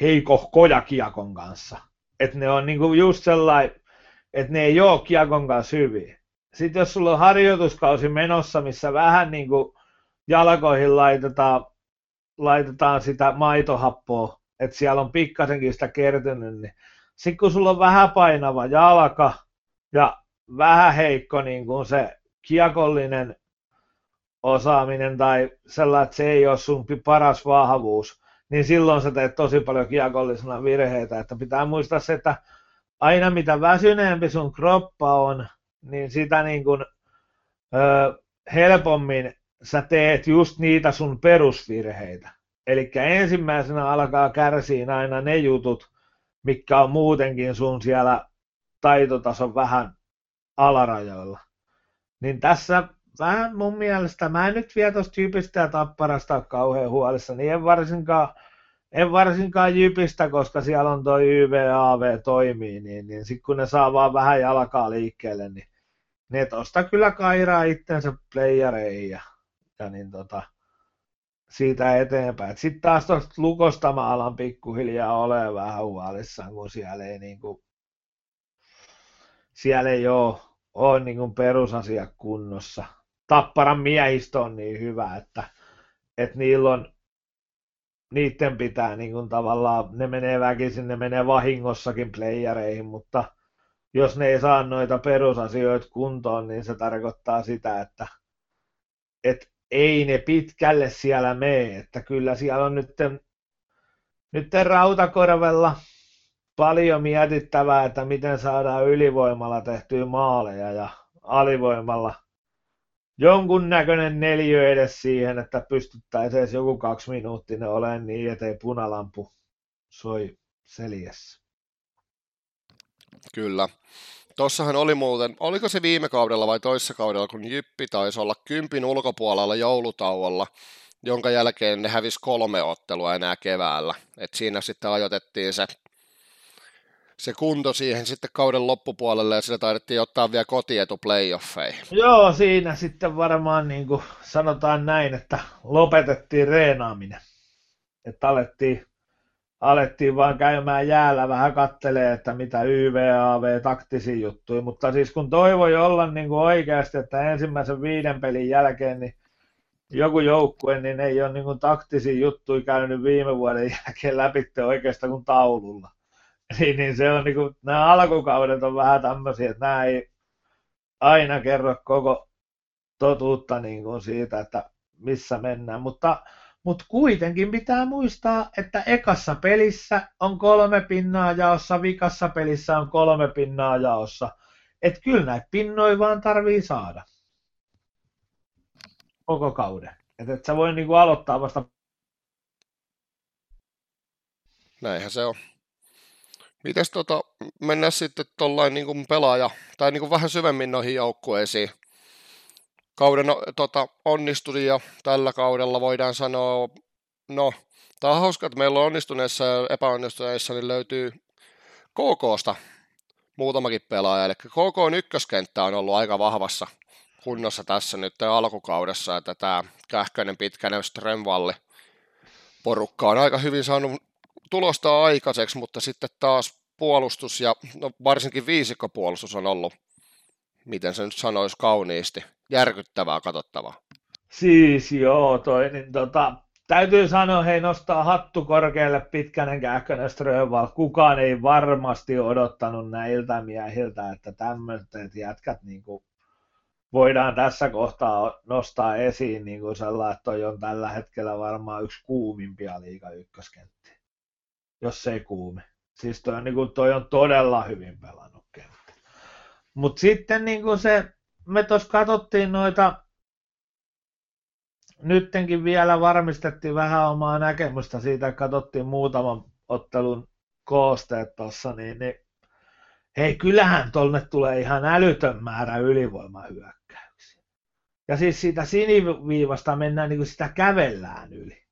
heikohkoja kiekon kanssa, että ne on niin kuin just sellainen, että ne ei ole kiekon kanssa hyviä. Sitten jos sulla on harjoituskausi menossa, missä vähän niin kuin jalkoihin laitetaan, laitetaan sitä maitohappoa, että siellä on pikkasenkin sitä kertynyt, niin sitten kun sulla on vähän painava jalka ja vähän heikko niin kuin se kiekollinen osaaminen tai sellainen, että se ei ole sun paras vahvuus, niin silloin sä teet tosi paljon kiekollisena virheitä, että pitää muistaa se, että aina mitä väsyneempi sun kroppa on, niin sitä niin kuin, ö, helpommin sä teet just niitä sun perusvirheitä. Eli ensimmäisenä alkaa kärsiä aina ne jutut, mikä on muutenkin sun siellä taitotason vähän alarajoilla. Niin tässä vähän mun mielestä, mä en nyt vielä tuosta Jypistä ja Tapparasta ole kauhean huolissa, niin en varsinkaan, en varsinkaan Jypistä, koska siellä on toi YVAV toimii, niin, niin sitten kun ne saa vaan vähän jalkaa liikkeelle, niin ne tosta kyllä kairaa itsensä playereihin ja, ja niin tota, siitä eteenpäin. Sitten taas tuosta lukosta mä alan pikkuhiljaa ole vähän huolissaan, kun siellä ei, niin kuin, siellä ei ole, ole niin kuin perusasia kunnossa. Tapparan miehistö on niin hyvä, että, että niillä on, niiden pitää niin kuin tavallaan, ne menee väkisin, ne menee vahingossakin playereihin, mutta jos ne ei saa noita perusasioita kuntoon, niin se tarkoittaa sitä, että, että ei ne pitkälle siellä mene, että kyllä siellä on nyt, nyt rautakorvella paljon mietittävää, että miten saadaan ylivoimalla tehtyä maaleja ja alivoimalla jonkunnäköinen neljä edes siihen, että pystyttäisiin edes joku kaksi minuuttia olemaan niin, ettei punalampu soi seljessä. Kyllä. Tossahan oli muuten, oliko se viime kaudella vai toissa kaudella, kun Jyppi taisi olla kympin ulkopuolella joulutauolla, jonka jälkeen ne hävisi kolme ottelua enää keväällä. Et siinä sitten ajoitettiin se, se kunto siihen sitten kauden loppupuolelle ja sillä taidettiin ottaa vielä kotietu playoffeihin. Joo, siinä sitten varmaan niin kuin sanotaan näin, että lopetettiin reenaaminen. Että alettiin alettiin vaan käymään jäällä vähän kattelee, että mitä YVAV taktisia juttuja, mutta siis kun toivoi olla niin kuin oikeasti, että ensimmäisen viiden pelin jälkeen niin joku joukkue, niin ei ole niin kuin taktisia juttuja käynyt viime vuoden jälkeen läpi oikeastaan kuin taululla. [laughs] Niin, niin se on niin kuin, nämä alkukaudet on vähän tämmöisiä, että nämä ei aina kerro koko totuutta niin kuin siitä, että missä mennään, mutta mutta kuitenkin pitää muistaa, että ekassa pelissä on kolme pinnaa jaossa, vikassa pelissä on kolme pinnaa jaossa. Että kyllä näitä pinnoja vaan tarvii saada koko kauden. Että et sä voi niinku aloittaa vasta. Näinhän se on. Mites tota, mennään sitten tuollain niin pelaaja, tai niin vähän syvemmin noihin joukkueisiin? Kauden tota, onnistui ja tällä kaudella voidaan sanoa, no, tämä on hauska, että meillä on onnistuneissa ja epäonnistuneissa, niin löytyy KKsta muutamakin pelaaja, eli KK on ykköskenttä on ollut aika vahvassa kunnossa tässä nyt alkukaudessa, että tämä Kähkönen, Pitkänen, Strömvalli porukka on aika hyvin saanut tulosta aikaiseksi, mutta sitten taas puolustus ja no, varsinkin viisikkopuolustus on ollut, miten se nyt sanoisi kauniisti, järkyttävää katsottavaa. Siis joo, toi, niin tota, täytyy sanoa, hei nostaa hattu korkealle pitkänen kähkönen Ströval. Kukaan ei varmasti odottanut näiltä miehiltä, että tämmöiset jätkät niin kuin, voidaan tässä kohtaa nostaa esiin niin kuin sellainen, että toi on tällä hetkellä varmaan yksi kuumimpia liiga ykköskenttiä, jos se ei kuumi. Siis toi niin kuin, toi on todella hyvin pelannut kenttä. Mutta sitten niin kuin se me tuossa katsottiin noita, nyttenkin vielä varmistettiin vähän omaa näkemystä siitä, katsottiin muutaman ottelun koosteet tuossa, niin, niin hei, kyllähän tuonne tulee ihan älytön määrä ylivoimahyökkäyksiä. Ja siis siitä siniviivasta mennään niin kuin sitä kävellään yli.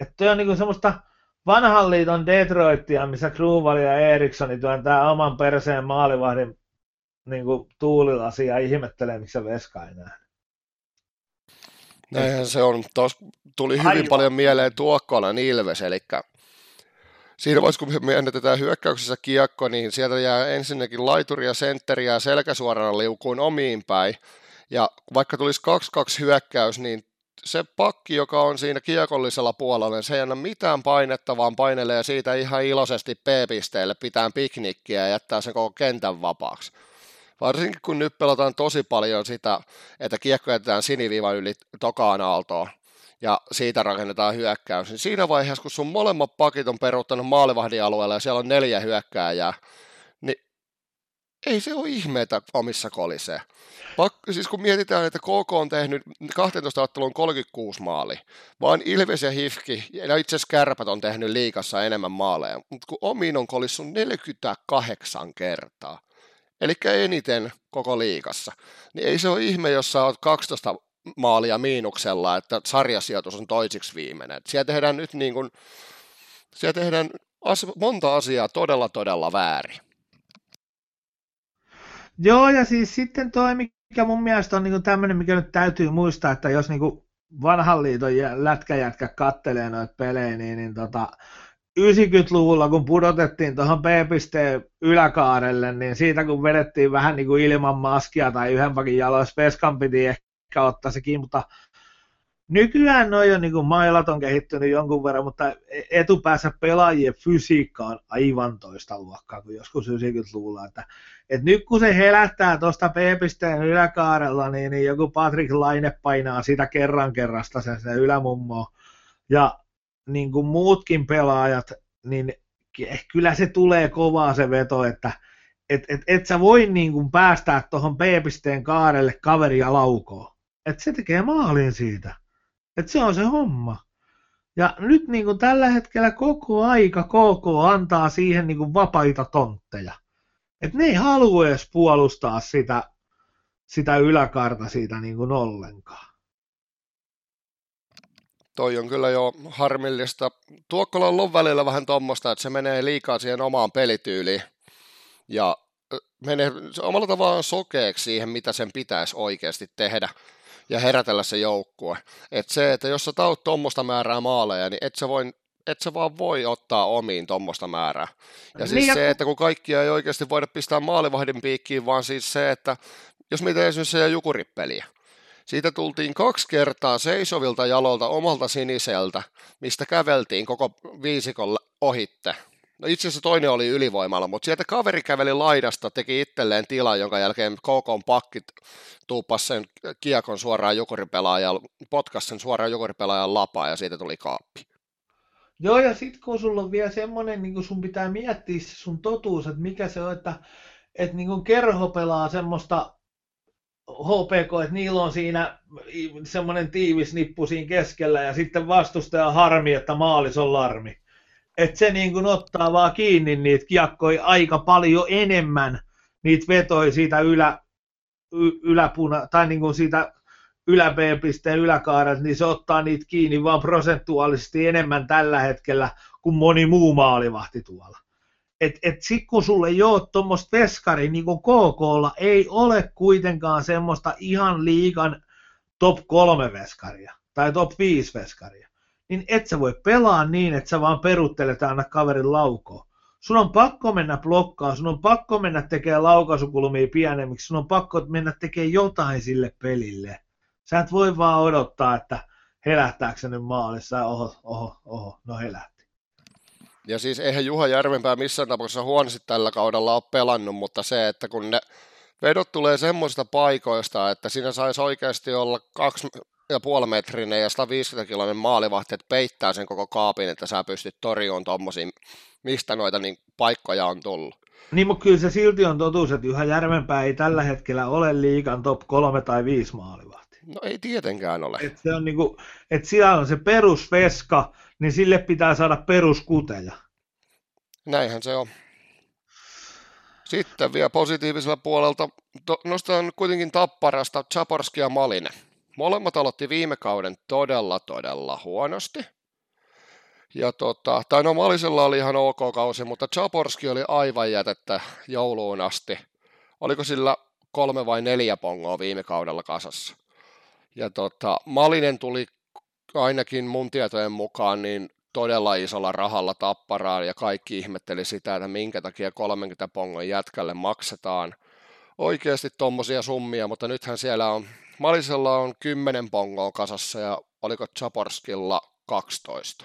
Että on niin kuin semmoista vanhan liiton Detroitia, missä Kruval ja Eriksson työntää oman perseen maalivahdin niin kuin tuulilasia ihmettelee, miksi se veska ei nähnyt. Näinhän se on. Tuossa tuli hyvin Aivan. paljon mieleen Tuokkolan Ilves, eli siinä vaiheessa, kun me menetetään hyökkäyksessä kiekko, niin sieltä jää ensinnäkin laituri ja sentteri ja selkäsuorana liukuun omiin päin. Ja vaikka tulisi 2-2 hyökkäys, niin se pakki, joka on siinä kiekollisella puolella, niin se ei anna mitään painetta, vaan painelee siitä ihan iloisesti P-pisteelle, pitää piknikkiä ja jättää sen koko kentän vapaaksi. Varsinkin kun nyt pelataan tosi paljon sitä, että kiekko jätetään siniviivan yli tokaan aaltoon. ja siitä rakennetaan hyökkäys, niin siinä vaiheessa, kun sun molemmat pakit on peruuttanut maalivahdin alueella ja siellä on neljä hyökkääjää, ei se ole ihmeitä omissa kolisee. Pakko, siis kun mietitään, että KK on tehnyt 12 ottelun 36 maali, vaan Ilves ja Hifki, ja itse asiassa Kärpät on tehnyt liikassa enemmän maaleja, mutta kun omiin on kolissu 48 kertaa, eli eniten koko liikassa, niin ei se ole ihme, jos sä oot 12 maalia miinuksella, että sarjasijoitus on toisiksi viimeinen. Et siellä tehdään nyt niin kuin, siellä tehdään as, monta asiaa todella, todella väärin. Joo, ja siis sitten toi, mikä mun mielestä on niin tämmöinen, mikä nyt täytyy muistaa, että jos niin vanhan liiton lätkäjätkä kattelee noita pelejä, niin, niin tota, 90-luvulla, kun pudotettiin tuohon B-pisteen yläkaarelle, niin siitä kun vedettiin vähän niin kuin ilman maskia tai yhden pakin jaloissa, Veskan piti ehkä ottaa sekin, mutta nykyään noin on niin kuin mailat on kehittynyt jonkun verran, mutta etupäässä pelaajien fysiikka on aivan toista luokkaa kuin joskus 90-luvulla. Että, että nyt kun se helättää tuosta B-pisteen yläkaarella, niin, niin joku Patrick Laine painaa sitä kerran kerrasta sen, sen ylämummo. Ja niin kuin muutkin pelaajat, niin kyllä se tulee kovaa se veto, että et, et, et sä voi niin kuin päästää tuohon B-pisteen kaarelle kaveria laukoon. Että se tekee maalin siitä. Että se on se homma. Ja nyt niin kuin tällä hetkellä koko aika KK antaa siihen niin kuin vapaita tontteja. Että ne ei halua edes puolustaa sitä, sitä yläkarta siitä niin kuin ollenkaan. Toi on kyllä jo harmillista. Tuokkola on ollut välillä vähän tuommoista, että se menee liikaa siihen omaan pelityyliin. Ja menee omalla tavallaan sokeeksi siihen, mitä sen pitäisi oikeasti tehdä ja herätellä se joukkue. Et se, että jos sä taut tuommoista määrää maaleja, niin et sä, voi, et sä vaan voi ottaa omiin tuommoista määrää. Ja siis niin, se, että kun kaikkia ei oikeasti voida pistää maalivahdin piikkiin, vaan siis se, että jos mitä esimerkiksi se jukurippeliä, siitä tultiin kaksi kertaa seisovilta jalolta omalta siniseltä, mistä käveltiin koko viisikolla ohitte. No itse asiassa toinen oli ylivoimalla, mutta sieltä kaveri käveli laidasta, teki itselleen tilaa, jonka jälkeen KK pakkit tuupas sen kiekon suoraan jukuripelaajan, potkas sen suoraan jukuripelaajan lapaa ja siitä tuli kaappi. Joo, ja sitten kun sulla on vielä semmoinen, niin sun pitää miettiä se sun totuus, että mikä se on, että, että niin kerho pelaa semmoista HPK, että niillä on siinä semmoinen tiivis nippu siinä keskellä ja sitten vastustaja harmi, että maalis on larmi. Että se niin kuin ottaa vaan kiinni niitä kiekkoja aika paljon enemmän, niitä vetoi siitä ylä, y, yläpuna, tai niin kuin siitä ylä B-pisteen yläkaaret, niin se ottaa niitä kiinni vaan prosentuaalisesti enemmän tällä hetkellä kuin moni muu maalivahti tuolla että et sit kun sulle ei ole tuommoista veskari, niin kuin KKlla ei ole kuitenkaan semmoista ihan liikan top kolme veskaria tai top 5 veskaria, niin et sä voi pelaa niin, että sä vaan peruttelet aina kaverin laukoon. Sun on pakko mennä blokkaan, sun on pakko mennä tekemään laukaisukulmia pienemmiksi, sun on pakko mennä tekemään jotain sille pelille. Sä et voi vaan odottaa, että helähtääkö se nyt maalissa, oho, oho, oho, no helähtää. Ja siis eihän Juha Järvenpää missään tapauksessa huonosti tällä kaudella ole pelannut, mutta se, että kun ne vedot tulee semmoisista paikoista, että siinä saisi oikeasti olla kaksi ja puoli metrinen ja 150 kiloinen maalivahti, että peittää sen koko kaapin, että sä pystyt torjumaan tuommoisia, mistä noita niin paikkoja on tullut. Niin, mutta kyllä se silti on totuus, että Juha Järvenpää ei tällä hetkellä ole liikan top kolme tai viisi maalivahti. No ei tietenkään ole. Et se on niinku, et siellä on se perusveska, niin sille pitää saada peruskuteja. Näinhän se on. Sitten vielä positiivisella puolelta nostan kuitenkin tapparasta Chaporski ja Malinen. Molemmat aloitti viime kauden todella, todella huonosti. Ja tota, tai no Malisella oli ihan ok kausi, mutta Chaporski oli aivan jätettä jouluun asti. Oliko sillä kolme vai neljä pongoa viime kaudella kasassa? Ja tota, Malinen tuli ainakin mun tietojen mukaan niin todella isolla rahalla tapparaan ja kaikki ihmetteli sitä, että minkä takia 30 pongon jätkälle maksetaan oikeasti tuommoisia summia, mutta nythän siellä on, Malisella on 10 pongoa kasassa ja oliko Chaporskilla 12?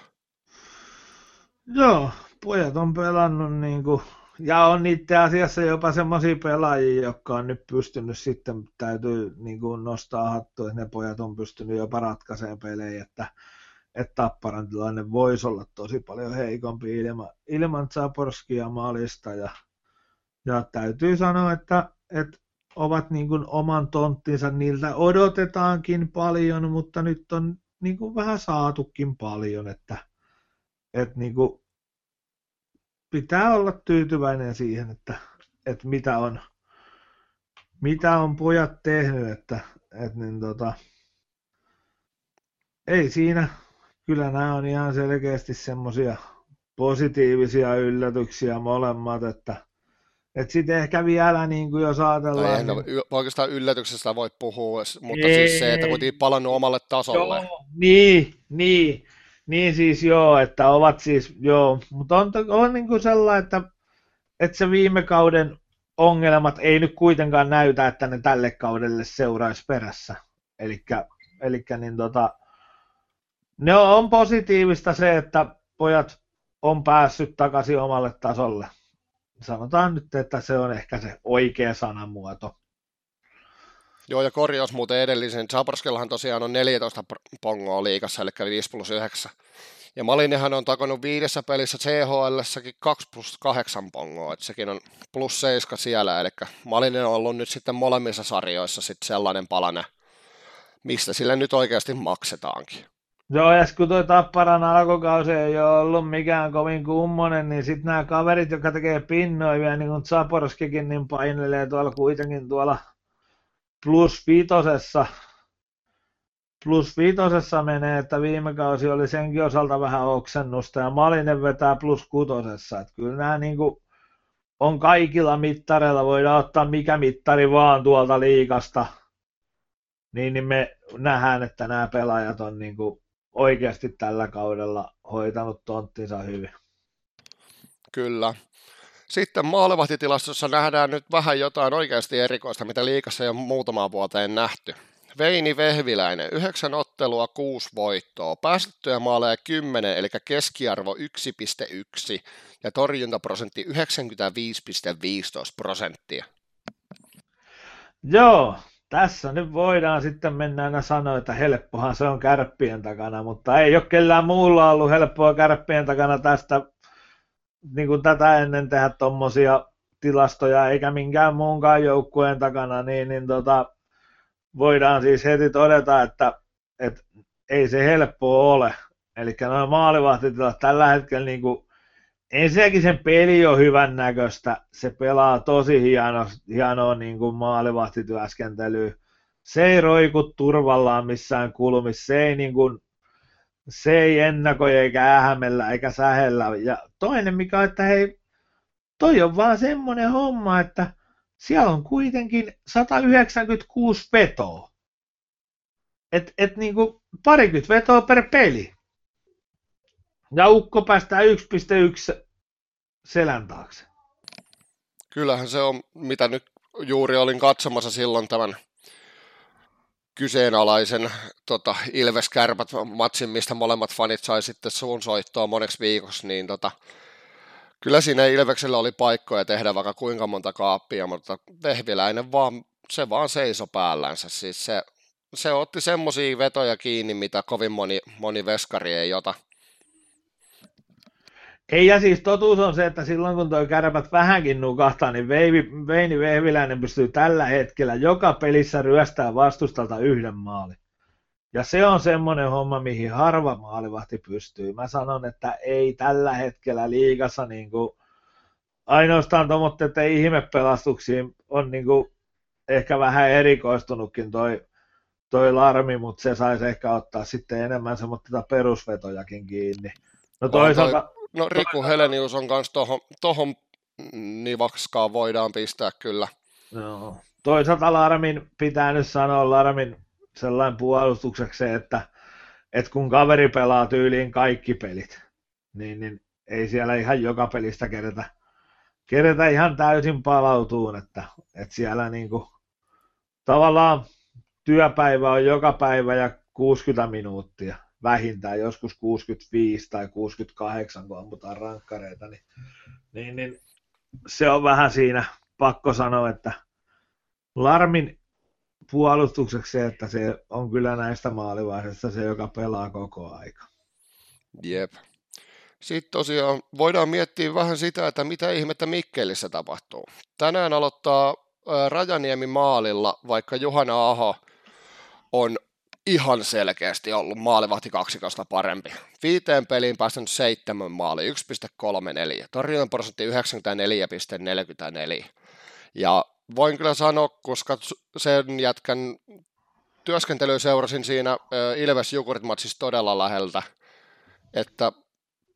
Joo, pojat on pelannut kuin ja on itse asiassa jopa semmoisia pelaajia, jotka on nyt pystynyt sitten, täytyy niin kuin nostaa hattu, että ne pojat on pystynyt jopa ratkaisemaan pelejä, että, että Tapparan tilanne voisi olla tosi paljon heikompi ilman, ilman Zaporskia maalista. Ja, ja täytyy sanoa, että, että ovat niin kuin oman tonttinsa, niiltä odotetaankin paljon, mutta nyt on niin kuin vähän saatukin paljon, että, että niin kuin pitää olla tyytyväinen siihen, että, että mitä, on, mitä on pojat tehnyt, että, että niin tota, ei siinä, kyllä nämä on ihan selkeästi semmoisia positiivisia yllätyksiä molemmat, että et sitten ehkä vielä, niin kuin jos ajatellaan... Tai niin... oikeastaan yllätyksestä voi puhua, mutta ei, siis se, että kuitenkin palannut omalle tasolle. Joo, niin, niin, niin siis joo, että ovat siis, joo, mutta on, on niin kuin sellainen, että, että se viime kauden ongelmat ei nyt kuitenkaan näytä, että ne tälle kaudelle seuraisi perässä. Eli niin tota, ne on, on positiivista se, että pojat on päässyt takaisin omalle tasolle sanotaan nyt, että se on ehkä se oikea sanamuoto. Joo, ja korjaus muuten edellisen. Zaborskellahan tosiaan on 14 pongoa liikassa, eli 5 plus 9. Ja Malinehan on takonut viidessä pelissä CHL-säkin 2 plus 8 pongoa, että sekin on plus 7 siellä, eli Malinen on ollut nyt sitten molemmissa sarjoissa sitten sellainen palane, mistä sille nyt oikeasti maksetaankin. Joo, ja kun tuo Tapparan alkukausi ei ole ollut mikään kovin kummonen, niin sitten nämä kaverit, jotka tekee pinnoja niin kuin Zaporskikin, niin painelee tuolla kuitenkin tuolla plus viitosessa. Plus viitosessa menee, että viime kausi oli senkin osalta vähän oksennusta, ja Malinen vetää plus kutosessa. Että kyllä nämä niin kuin on kaikilla mittareilla, voidaan ottaa mikä mittari vaan tuolta liikasta, niin, niin me nähdään, että nämä pelaajat on niin kuin oikeasti tällä kaudella hoitanut tonttinsa hyvin. Kyllä. Sitten maalevahtitilastossa nähdään nyt vähän jotain oikeasti erikoista, mitä liikassa ole muutamaan vuoteen nähty. Veini Vehviläinen, 9 ottelua, 6 voittoa, päästettyjä maaleja 10, eli keskiarvo 1,1 ja torjuntaprosentti 95,15 prosenttia. Joo, tässä nyt voidaan sitten mennä aina sanoa, että helppohan se on kärppien takana, mutta ei ole kellään muulla ollut helppoa kärppien takana tästä niin kuin tätä ennen tehdä tuommoisia tilastoja, eikä minkään muunkaan joukkueen takana, niin, niin tota, voidaan siis heti todeta, että, että ei se helppoa ole. Eli noin maalivahtitilat tällä hetkellä niin kuin ensinnäkin sen peli on hyvän näköistä, se pelaa tosi hieno, hienoa niin kuin maalivahtityöskentelyä. Se ei roiku turvallaan missään kulmissa, se ei, niin kuin, se ei ennakoi eikä ähämellä eikä sähellä. Ja toinen mikä on, että hei, toi on vaan semmoinen homma, että siellä on kuitenkin 196 vetoa. Et, et niin kuin parikymmentä vetoa per peli. Ja Ukko päästää 1.1 selän taakse. Kyllähän se on, mitä nyt juuri olin katsomassa silloin tämän kyseenalaisen tota, Ilves-kärpät matsin, mistä molemmat fanit sai sitten suun soittoa moneksi viikossa, niin tota, kyllä siinä Ilveksellä oli paikkoja tehdä vaikka kuinka monta kaappia, mutta Vehviläinen vaan, se vaan seiso päällänsä. Siis se, se otti semmoisia vetoja kiinni, mitä kovin moni, moni veskari ei ota. Ei, ja siis totuus on se, että silloin kun tuo kärpät vähänkin nukahtaa, niin Veivi, Veini Vehviläinen pystyy tällä hetkellä joka pelissä ryöstää vastustalta yhden maalin. Ja se on semmoinen homma, mihin harva maalivahti pystyy. Mä sanon, että ei tällä hetkellä liigassa niin kuin, ainoastaan tuommoitteiden ihmepelastuksiin on niin kuin, ehkä vähän erikoistunutkin toi, toi larmi, mutta se saisi ehkä ottaa sitten enemmän semmoista perusvetojakin kiinni. No toisaalta, No Riku Helenius on kanssa tohon, tohon nivakskaan voidaan pistää kyllä. No. Toisaalta Larmin pitää nyt sanoa Larmin sellainen puolustukseksi, että, että kun kaveri pelaa tyyliin kaikki pelit, niin, niin ei siellä ihan joka pelistä kerätä, kerätä ihan täysin palautuun, että, että siellä niin kuin, tavallaan työpäivä on joka päivä ja 60 minuuttia vähintään joskus 65 tai 68, kun ammutaan rankkareita, niin, niin, niin se on vähän siinä pakko sanoa, että Larmin puolustukseksi se, että se on kyllä näistä maalivaiheista se, joka pelaa koko aika. Jep. Sitten tosiaan voidaan miettiä vähän sitä, että mitä ihmettä Mikkelissä tapahtuu. Tänään aloittaa Rajaniemi maalilla, vaikka Juhana Aho on ihan selkeästi ollut kaksikosta parempi. Viiteen peliin päästänyt seitsemän maali, 1,34. Torjunnan prosentti 94,44. Ja voin kyllä sanoa, koska sen jätkän työskentelyä seurasin siinä Ilves Jukurit-matsissa todella läheltä, että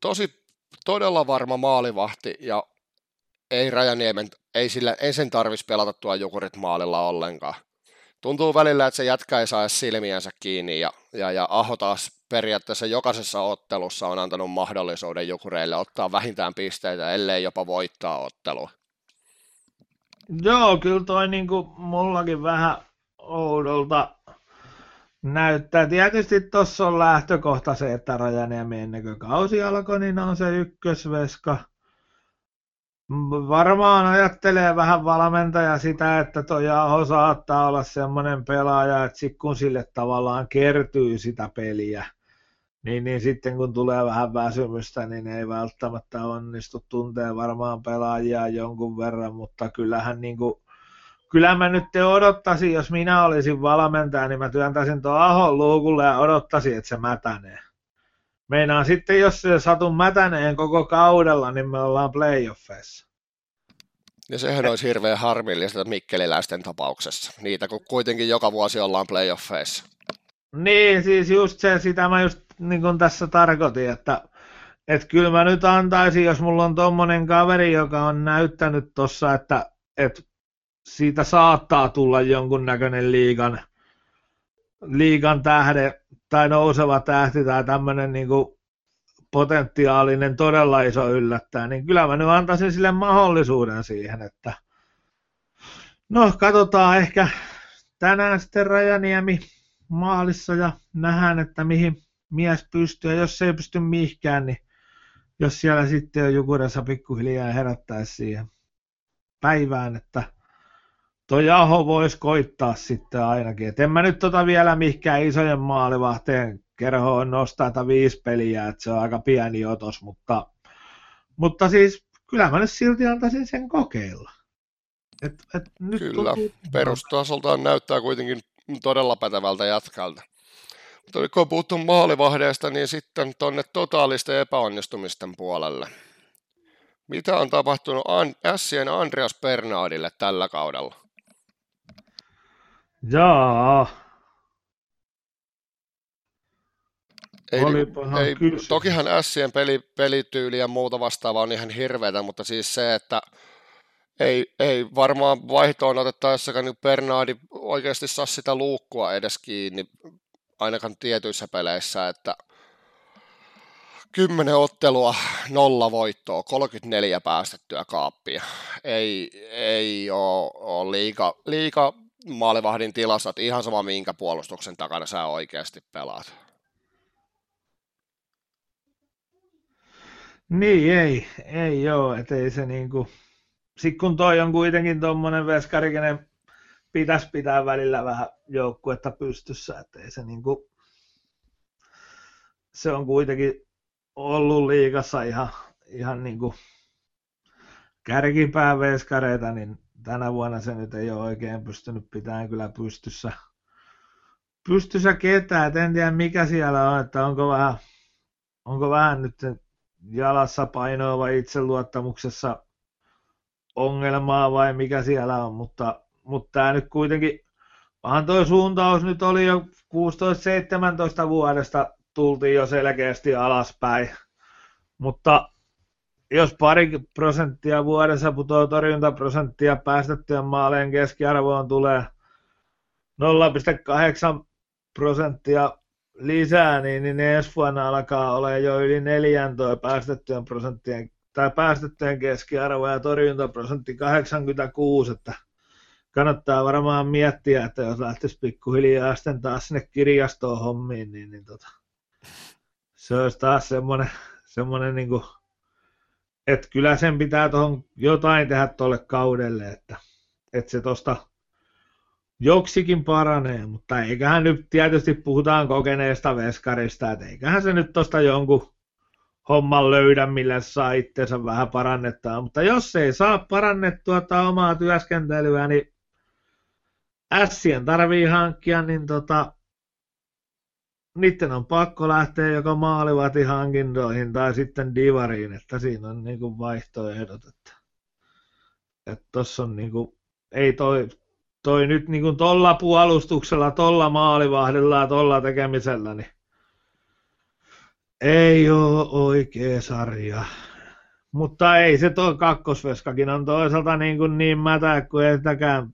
tosi todella varma maalivahti ja ei Rajaniemen, ei, sillä, ei sen tarvitsisi pelata tuo Jukurit maalilla ollenkaan tuntuu välillä, että se jätkä ei saa silmiänsä kiinni ja, ja, ja Aho taas periaatteessa jokaisessa ottelussa on antanut mahdollisuuden Jukureille ottaa vähintään pisteitä, ellei jopa voittaa ottelua. Joo, kyllä toi niin kuin mullakin vähän oudolta näyttää. Tietysti tuossa on lähtökohta se, että Rajaniemi ennen kuin kausi alkoi, niin on se ykkösveska – Varmaan ajattelee vähän valmentaja sitä, että tuo Aho saattaa olla semmoinen pelaaja, että sit kun sille tavallaan kertyy sitä peliä, niin, niin sitten kun tulee vähän väsymystä, niin ei välttämättä onnistu tuntee varmaan pelaajia jonkun verran, mutta kyllähän niin kuin, kyllä mä nyt odottaisin, jos minä olisin valmentaja, niin mä työntäisin tuon Ahon luukulle ja odottaisin, että se mätänee. Meinaan sitten, jos se satun mätäneen koko kaudella, niin me ollaan playoffeissa. Ja sehän olisi hirveän harmillista mikkeliläisten tapauksessa. Niitä kun kuitenkin joka vuosi ollaan playoffeissa. Niin, siis just se, sitä mä just niin kuin tässä tarkoitin, että että kyllä mä nyt antaisin, jos mulla on tommonen kaveri, joka on näyttänyt tossa, että, että siitä saattaa tulla jonkunnäköinen liigan, liigan tähde tai nouseva tähti tai tämmöinen niin potentiaalinen todella iso yllättää, niin kyllä mä nyt antaisin sille mahdollisuuden siihen, että no katsotaan ehkä tänään sitten Rajaniemi maalissa ja nähdään, että mihin mies pystyy. Ja jos ei pysty mihinkään, niin jos siellä sitten on Jukuressa pikkuhiljaa herättäisi siihen päivään, että Toi Aho voisi koittaa sitten ainakin. Et en mä nyt tota vielä mihinkään isojen maalivahteen kerhoon nostaa että viisi peliä, että se on aika pieni otos, mutta, mutta siis kyllä mä nyt silti antaisin sen kokeilla. Et, et nyt kyllä, perustasoltaan näyttää kuitenkin todella pätevältä jatkalta. Mutta kun on puhuttu maalivahdeesta, niin sitten tuonne totaalisten epäonnistumisten puolelle. Mitä on tapahtunut Sien Andreas Bernardille tällä kaudella? Jaa. Ei, ei, tokihan Sien peli, pelityyli ja muuta vastaavaa on ihan hirveätä, mutta siis se, että ei, ei varmaan vaihtoon otettaessakaan niin Bernardi oikeasti saa sitä luukkua edes kiinni, ainakaan tietyissä peleissä, että 10 ottelua, nolla voittoa, 34 päästettyä kaappia. Ei, ei ole, ole liika, liika maalivahdin tilassa, että ihan sama minkä puolustuksen takana sä oikeasti pelaat. Niin, ei, ei joo, että ei se niinku, sit kun toi on kuitenkin tuommoinen veskari, kenen pitäisi pitää välillä vähän joukkuetta pystyssä, että ei se niinku, se on kuitenkin ollut liikassa ihan, ihan niinku kärkipää veskareita, niin tänä vuonna se nyt ei ole oikein pystynyt pitämään kyllä pystyssä, pystyssä ketään. Et en tiedä mikä siellä on, että onko vähän, onko vähän nyt jalassa painoa vai itseluottamuksessa ongelmaa vai mikä siellä on, mutta, mutta tämä nyt kuitenkin, vähän tuo suuntaus nyt oli jo 16-17 vuodesta tultiin jo selkeästi alaspäin, mutta jos pari prosenttia vuodessa putoaa torjuntaprosenttia päästettyjen maaleen keskiarvoon tulee 0,8 prosenttia lisää, niin, niin ensi vuonna alkaa olla jo yli 14 päästettyjen prosenttien tai päästettyjen keskiarvo ja torjuntaprosentti 86, että kannattaa varmaan miettiä, että jos lähtisi pikkuhiljaa sitten taas sinne kirjastoon hommiin, niin, niin tota, se olisi taas semmoinen, semmoinen niin kuin et kyllä sen pitää tuohon jotain tehdä tuolle kaudelle, että, että se tuosta joksikin paranee, mutta eiköhän nyt tietysti puhutaan kokeneesta veskarista, että eiköhän se nyt tuosta jonkun homman löydä, millä saa itsensä vähän parannettaa, mutta jos ei saa parannettua tai omaa työskentelyä, niin ässien tarvii hankkia, niin tota, niiden on pakko lähteä joko maalivati hankintoihin tai sitten divariin, että siinä on niinku vaihtoehdot. Että, että on niinku, ei toi, toi nyt niinku tolla puolustuksella, tolla maalivahdilla ja tolla tekemisellä, niin ei ole oikea sarja. Mutta ei se tuo kakkosveskakin on toisaalta niin, kuin niin mätä, kun ei, sitäkään,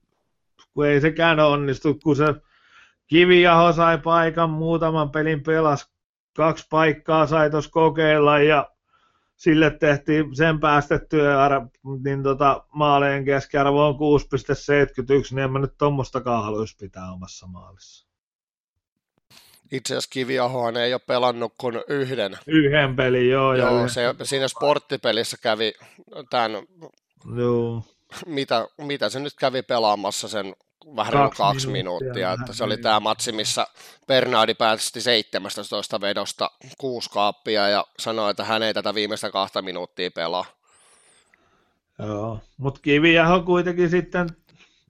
kun ei sekään onnistu, kun se Kivijaho sai paikan, muutaman pelin pelas, kaksi paikkaa sai tuossa kokeilla ja sille tehtiin sen päästettyä niin tota, maaleen keskiarvo on 6,71, niin en mä nyt tuommoistakaan haluaisi pitää omassa maalissa. Itse asiassa Kiviahohan ei ole pelannut kuin yhden. Yhden pelin, joo. joo yhden. se, siinä sporttipelissä kävi tämän, joo. Mitä, mitä se nyt kävi pelaamassa sen vähän kaksi, kaksi minuuttia, minuuttia että se oli niin. tämä matsi, missä Bernardi päästi 17 vedosta kuusi kaappia ja sanoi, että hän ei tätä viimeistä kahta minuuttia pelaa. Joo, mutta Kivijaho kuitenkin sitten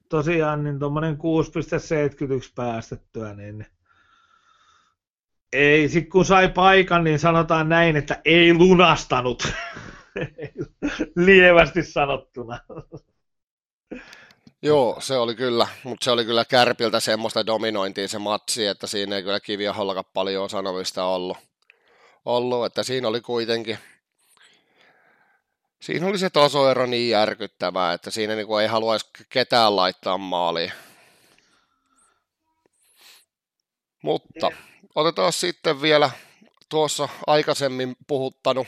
tosiaan niin tuommoinen 6,71 päästettyä, niin ei, sit kun sai paikan, niin sanotaan näin, että ei lunastanut. [laughs] Lievästi sanottuna. Joo, se oli kyllä, mutta se oli kyllä Kärpiltä semmoista dominointia se matsi, että siinä ei kyllä Kiviahollakaan paljon sanomista ollut. ollut, että siinä oli kuitenkin, siinä oli se tasoero niin järkyttävää, että siinä niin ei haluaisi ketään laittaa maaliin. Mutta otetaan sitten vielä tuossa aikaisemmin puhuttanut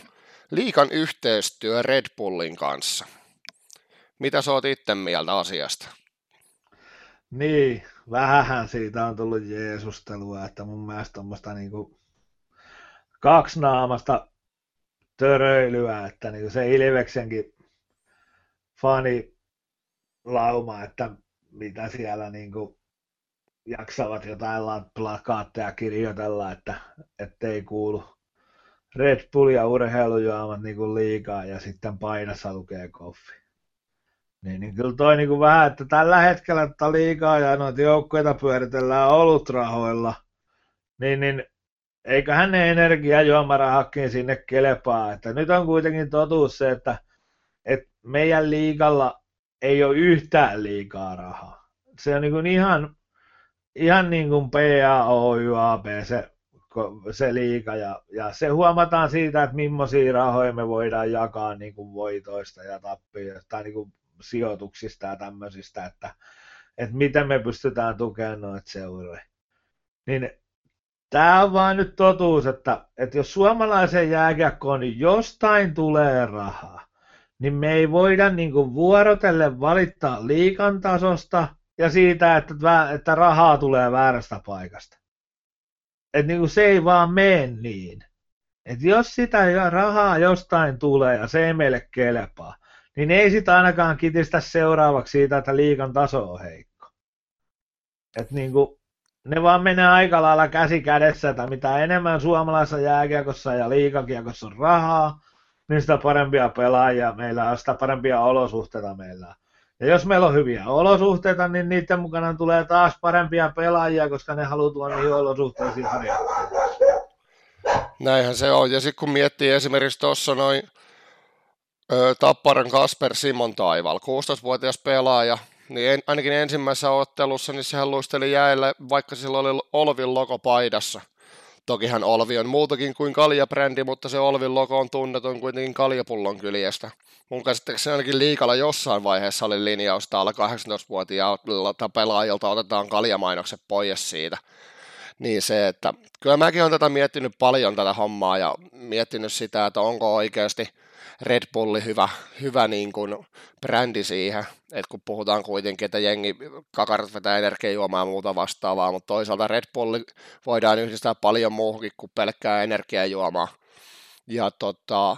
liikan yhteistyö Red Bullin kanssa. Mitä sä oot itse mieltä asiasta? Niin, vähähän siitä on tullut jeesustelua, että mun mielestä tuommoista niinku kaksinaamasta töröilyä, että niinku se Ilveksenkin fani lauma, että mitä siellä niinku jaksavat jotain plakaatteja kirjoitella, että ei kuulu Red Bull ja urheilujuomat niinku liikaa ja sitten painassa lukee koffi. Niin, niin kyllä toi niin vähän, että tällä hetkellä että liikaa ja noita joukkoita pyöritellään olutrahoilla, niin, niin eiköhän ne energiajuomarahakin sinne kelepaa. Että nyt on kuitenkin totuus se, että, että meidän liigalla ei ole yhtään liikaa rahaa. Se on niin kuin ihan, ihan niin kuin PAOYAP se, se liika ja, ja, se huomataan siitä, että millaisia rahoja me voidaan jakaa niin kuin voitoista ja tappioista tai niin kuin sijoituksista ja tämmöisistä, että, että miten me pystytään tukemaan noita seuroja. Niin tämä on vaan nyt totuus, että, että jos suomalaisen jääkiekkoon niin jostain tulee rahaa, niin me ei voida niin kuin vuorotelle valittaa liikan tasosta ja siitä, että, että rahaa tulee väärästä paikasta. Että niin kuin se ei vaan mene niin. Että jos sitä rahaa jostain tulee ja se ei meille kelepaa, niin ei sitä ainakaan kitistä seuraavaksi siitä, että liikan taso on heikko. Et niin kuin, ne vaan menee aika lailla käsi kädessä, että mitä enemmän suomalaisessa jääkiekossa ja liikakiekossa on rahaa, niin sitä parempia pelaajia meillä on, sitä parempia olosuhteita meillä on. Ja jos meillä on hyviä olosuhteita, niin niiden mukana tulee taas parempia pelaajia, koska ne haluaa tuoda niihin olosuhteisiin harjoittelemaan. Näinhän se on. Ja sitten kun miettii esimerkiksi tuossa noin Tapparan Kasper Simon Taival, 16-vuotias pelaaja, niin en, ainakin ensimmäisessä ottelussa niin sehän luisteli jäällä, vaikka sillä oli Olvin logo paidassa. Tokihan Olvi on muutakin kuin kaljabrändi, mutta se Olvin logo on tunnetun kuitenkin kaljapullon kyljestä. Mun käsittääkseni ainakin liikalla jossain vaiheessa oli linjausta alla 18-vuotiaalta pelaajilta otetaan kaljamainokset pois siitä. Niin se, että kyllä mäkin olen tätä miettinyt paljon tätä hommaa ja miettinyt sitä, että onko oikeasti – Red Bulli hyvä, hyvä niin kuin brändi siihen, että kun puhutaan kuitenkin, että jengi kakarat vetää energiajuomaa ja muuta vastaavaa, mutta toisaalta Red Bulli voidaan yhdistää paljon muuhunkin kuin pelkkää energiajuomaa. Ja tota,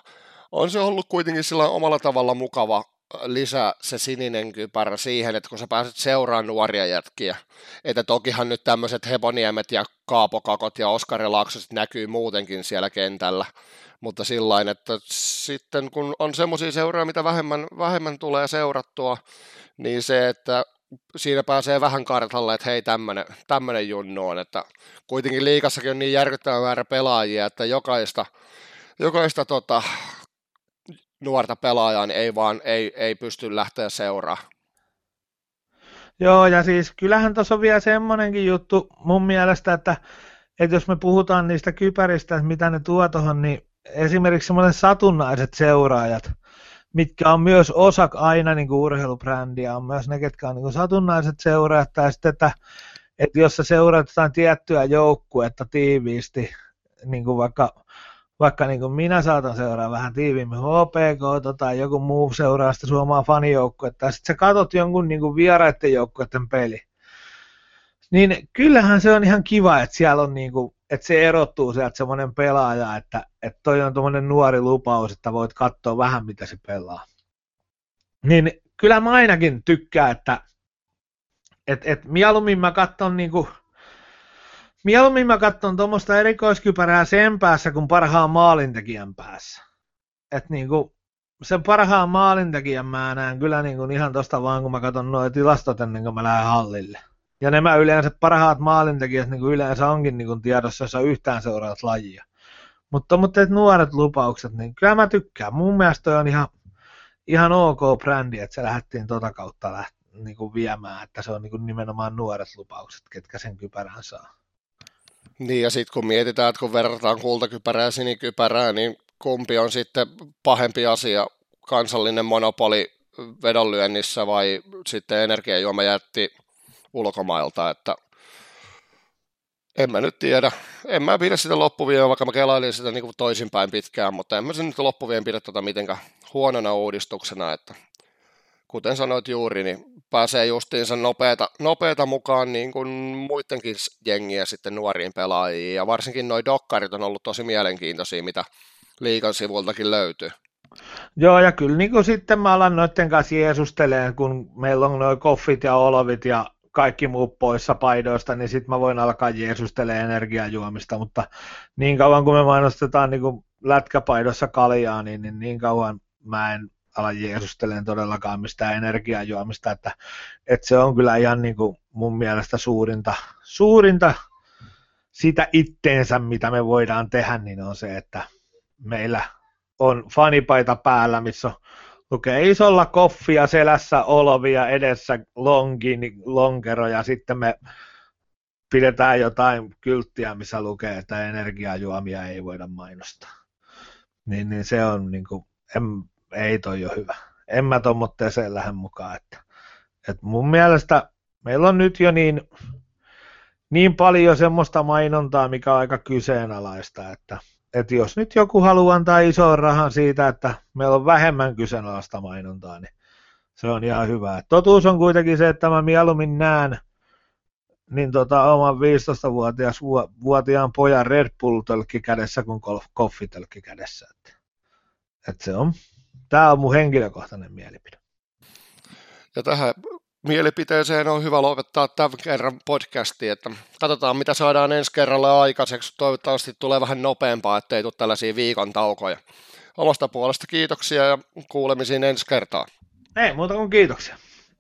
on se ollut kuitenkin sillä omalla tavalla mukava lisä se sininen kypärä siihen, että kun sä pääset seuraamaan nuoria jätkiä, että tokihan nyt tämmöiset Heponiemet ja Kaapokakot ja Oskari Laaksoset näkyy muutenkin siellä kentällä, mutta sillä että sitten kun on semmoisia seuroja, mitä vähemmän, vähemmän tulee seurattua, niin se, että siinä pääsee vähän kartalle, että hei tämmöinen junnu on, että kuitenkin liikassakin on niin järkyttävä määrä pelaajia, että jokaista, jokaista tota, nuorta pelaajaa niin ei vaan ei, ei pysty lähteä seuraa. Joo, ja siis kyllähän tuossa on vielä semmoinenkin juttu mun mielestä, että, että jos me puhutaan niistä kypäristä, mitä ne tuo tuohon, niin esimerkiksi semmoinen satunnaiset seuraajat, mitkä on myös osa aina niin kuin urheilubrändiä, on myös ne, ketkä on niin kuin satunnaiset seuraajat, tai sitten, että, että jos sä seuraat jotain tiettyä joukkuetta tiiviisti, niin kuin vaikka vaikka niin kuin minä saatan seuraa vähän tiiviimmin HPK tai joku muu seuraa sitä suomaa fanijoukkuetta, ja sitten sä katot jonkun niin kuin vieraiden joukkueiden peli, niin kyllähän se on ihan kiva, että siellä on niin kuin, että se erottuu sieltä semmoinen pelaaja, että, että toi on tuommoinen nuori lupaus, että voit katsoa vähän mitä se pelaa. Niin kyllä mä ainakin tykkään, että et, et mieluummin mä katson niinku Mieluummin mä katson tuommoista erikoiskypärää sen päässä kuin parhaan maalintekijän päässä. Et niinku, sen parhaan maalintekijän mä näen kyllä niinku ihan tosta vaan, kun mä katson nuo tilastot ennen kuin mä lähden hallille. Ja nämä yleensä parhaat maalintekijät niin kuin yleensä onkin niin kuin tiedossa, jos yhtään seuraat lajia. Mutta, mutta nuoret lupaukset, niin kyllä mä tykkään. Mun mielestä on ihan, ihan ok brändi, että se lähdettiin tota kautta läht, niin kuin viemään, että se on niin kuin nimenomaan nuoret lupaukset, ketkä sen kypärän saa. Niin ja sitten kun mietitään, että kun verrataan kultakypärää sinikypärää, niin kumpi on sitten pahempi asia, kansallinen monopoli vedonlyönnissä vai sitten energiajuomajätti ulkomailta, että en mä nyt tiedä. En mä pidä sitä loppuvien, vaikka mä kelailin sitä niin kuin toisinpäin pitkään, mutta en mä sen nyt loppuvien pidä tota mitenkään huonona uudistuksena, että kuten sanoit juuri, niin pääsee justiinsa nopeata, nopeata mukaan niin kuin muidenkin jengiä sitten nuoriin pelaajiin, ja varsinkin nuo dokkarit on ollut tosi mielenkiintoisia, mitä liikan sivultakin löytyy. Joo, ja kyllä niin kuin sitten mä alan noiden kanssa jeesusteleen, kun meillä on noin koffit ja olovit ja kaikki muut poissa paidoista, niin sitten mä voin alkaa jeesustelemaan energiajuomista, mutta niin kauan kuin me mainostetaan niin kuin lätkäpaidossa kaljaa, niin, niin, niin kauan mä en ala jeesustelemaan todellakaan mistään energiajuomista, että, että se on kyllä ihan niin kuin mun mielestä suurinta, suurinta sitä itteensä, mitä me voidaan tehdä, niin on se, että meillä on fanipaita päällä, missä on lukee isolla koffia selässä olovia edessä lonkin, lonkero ja sitten me pidetään jotain kylttiä, missä lukee, että energiajuomia ei voida mainostaa. Niin, niin se on niin kuin, en, ei toi ole hyvä. En mä tuommoitteeseen lähde mukaan. Että, että mun mielestä meillä on nyt jo niin, niin paljon semmoista mainontaa, mikä on aika kyseenalaista, että että jos nyt joku haluaa antaa ison rahan siitä, että meillä on vähemmän kyseenalaista mainontaa, niin se on ihan hyvä. Totuus on kuitenkin se, että mä mieluummin näen niin tota, oman 15-vuotiaan pojan Red Bull-tölkki kädessä kuin koffitölkki kädessä. Että, että se on, tämä on mun henkilökohtainen mielipide. Ja tähän mielipiteeseen on hyvä lopettaa tämän kerran podcasti, että katsotaan mitä saadaan ensi kerralla aikaiseksi. Toivottavasti tulee vähän nopeampaa, ettei tule tällaisia viikon taukoja. Omasta puolesta kiitoksia ja kuulemisiin ensi kertaa. Ei muuta kuin kiitoksia.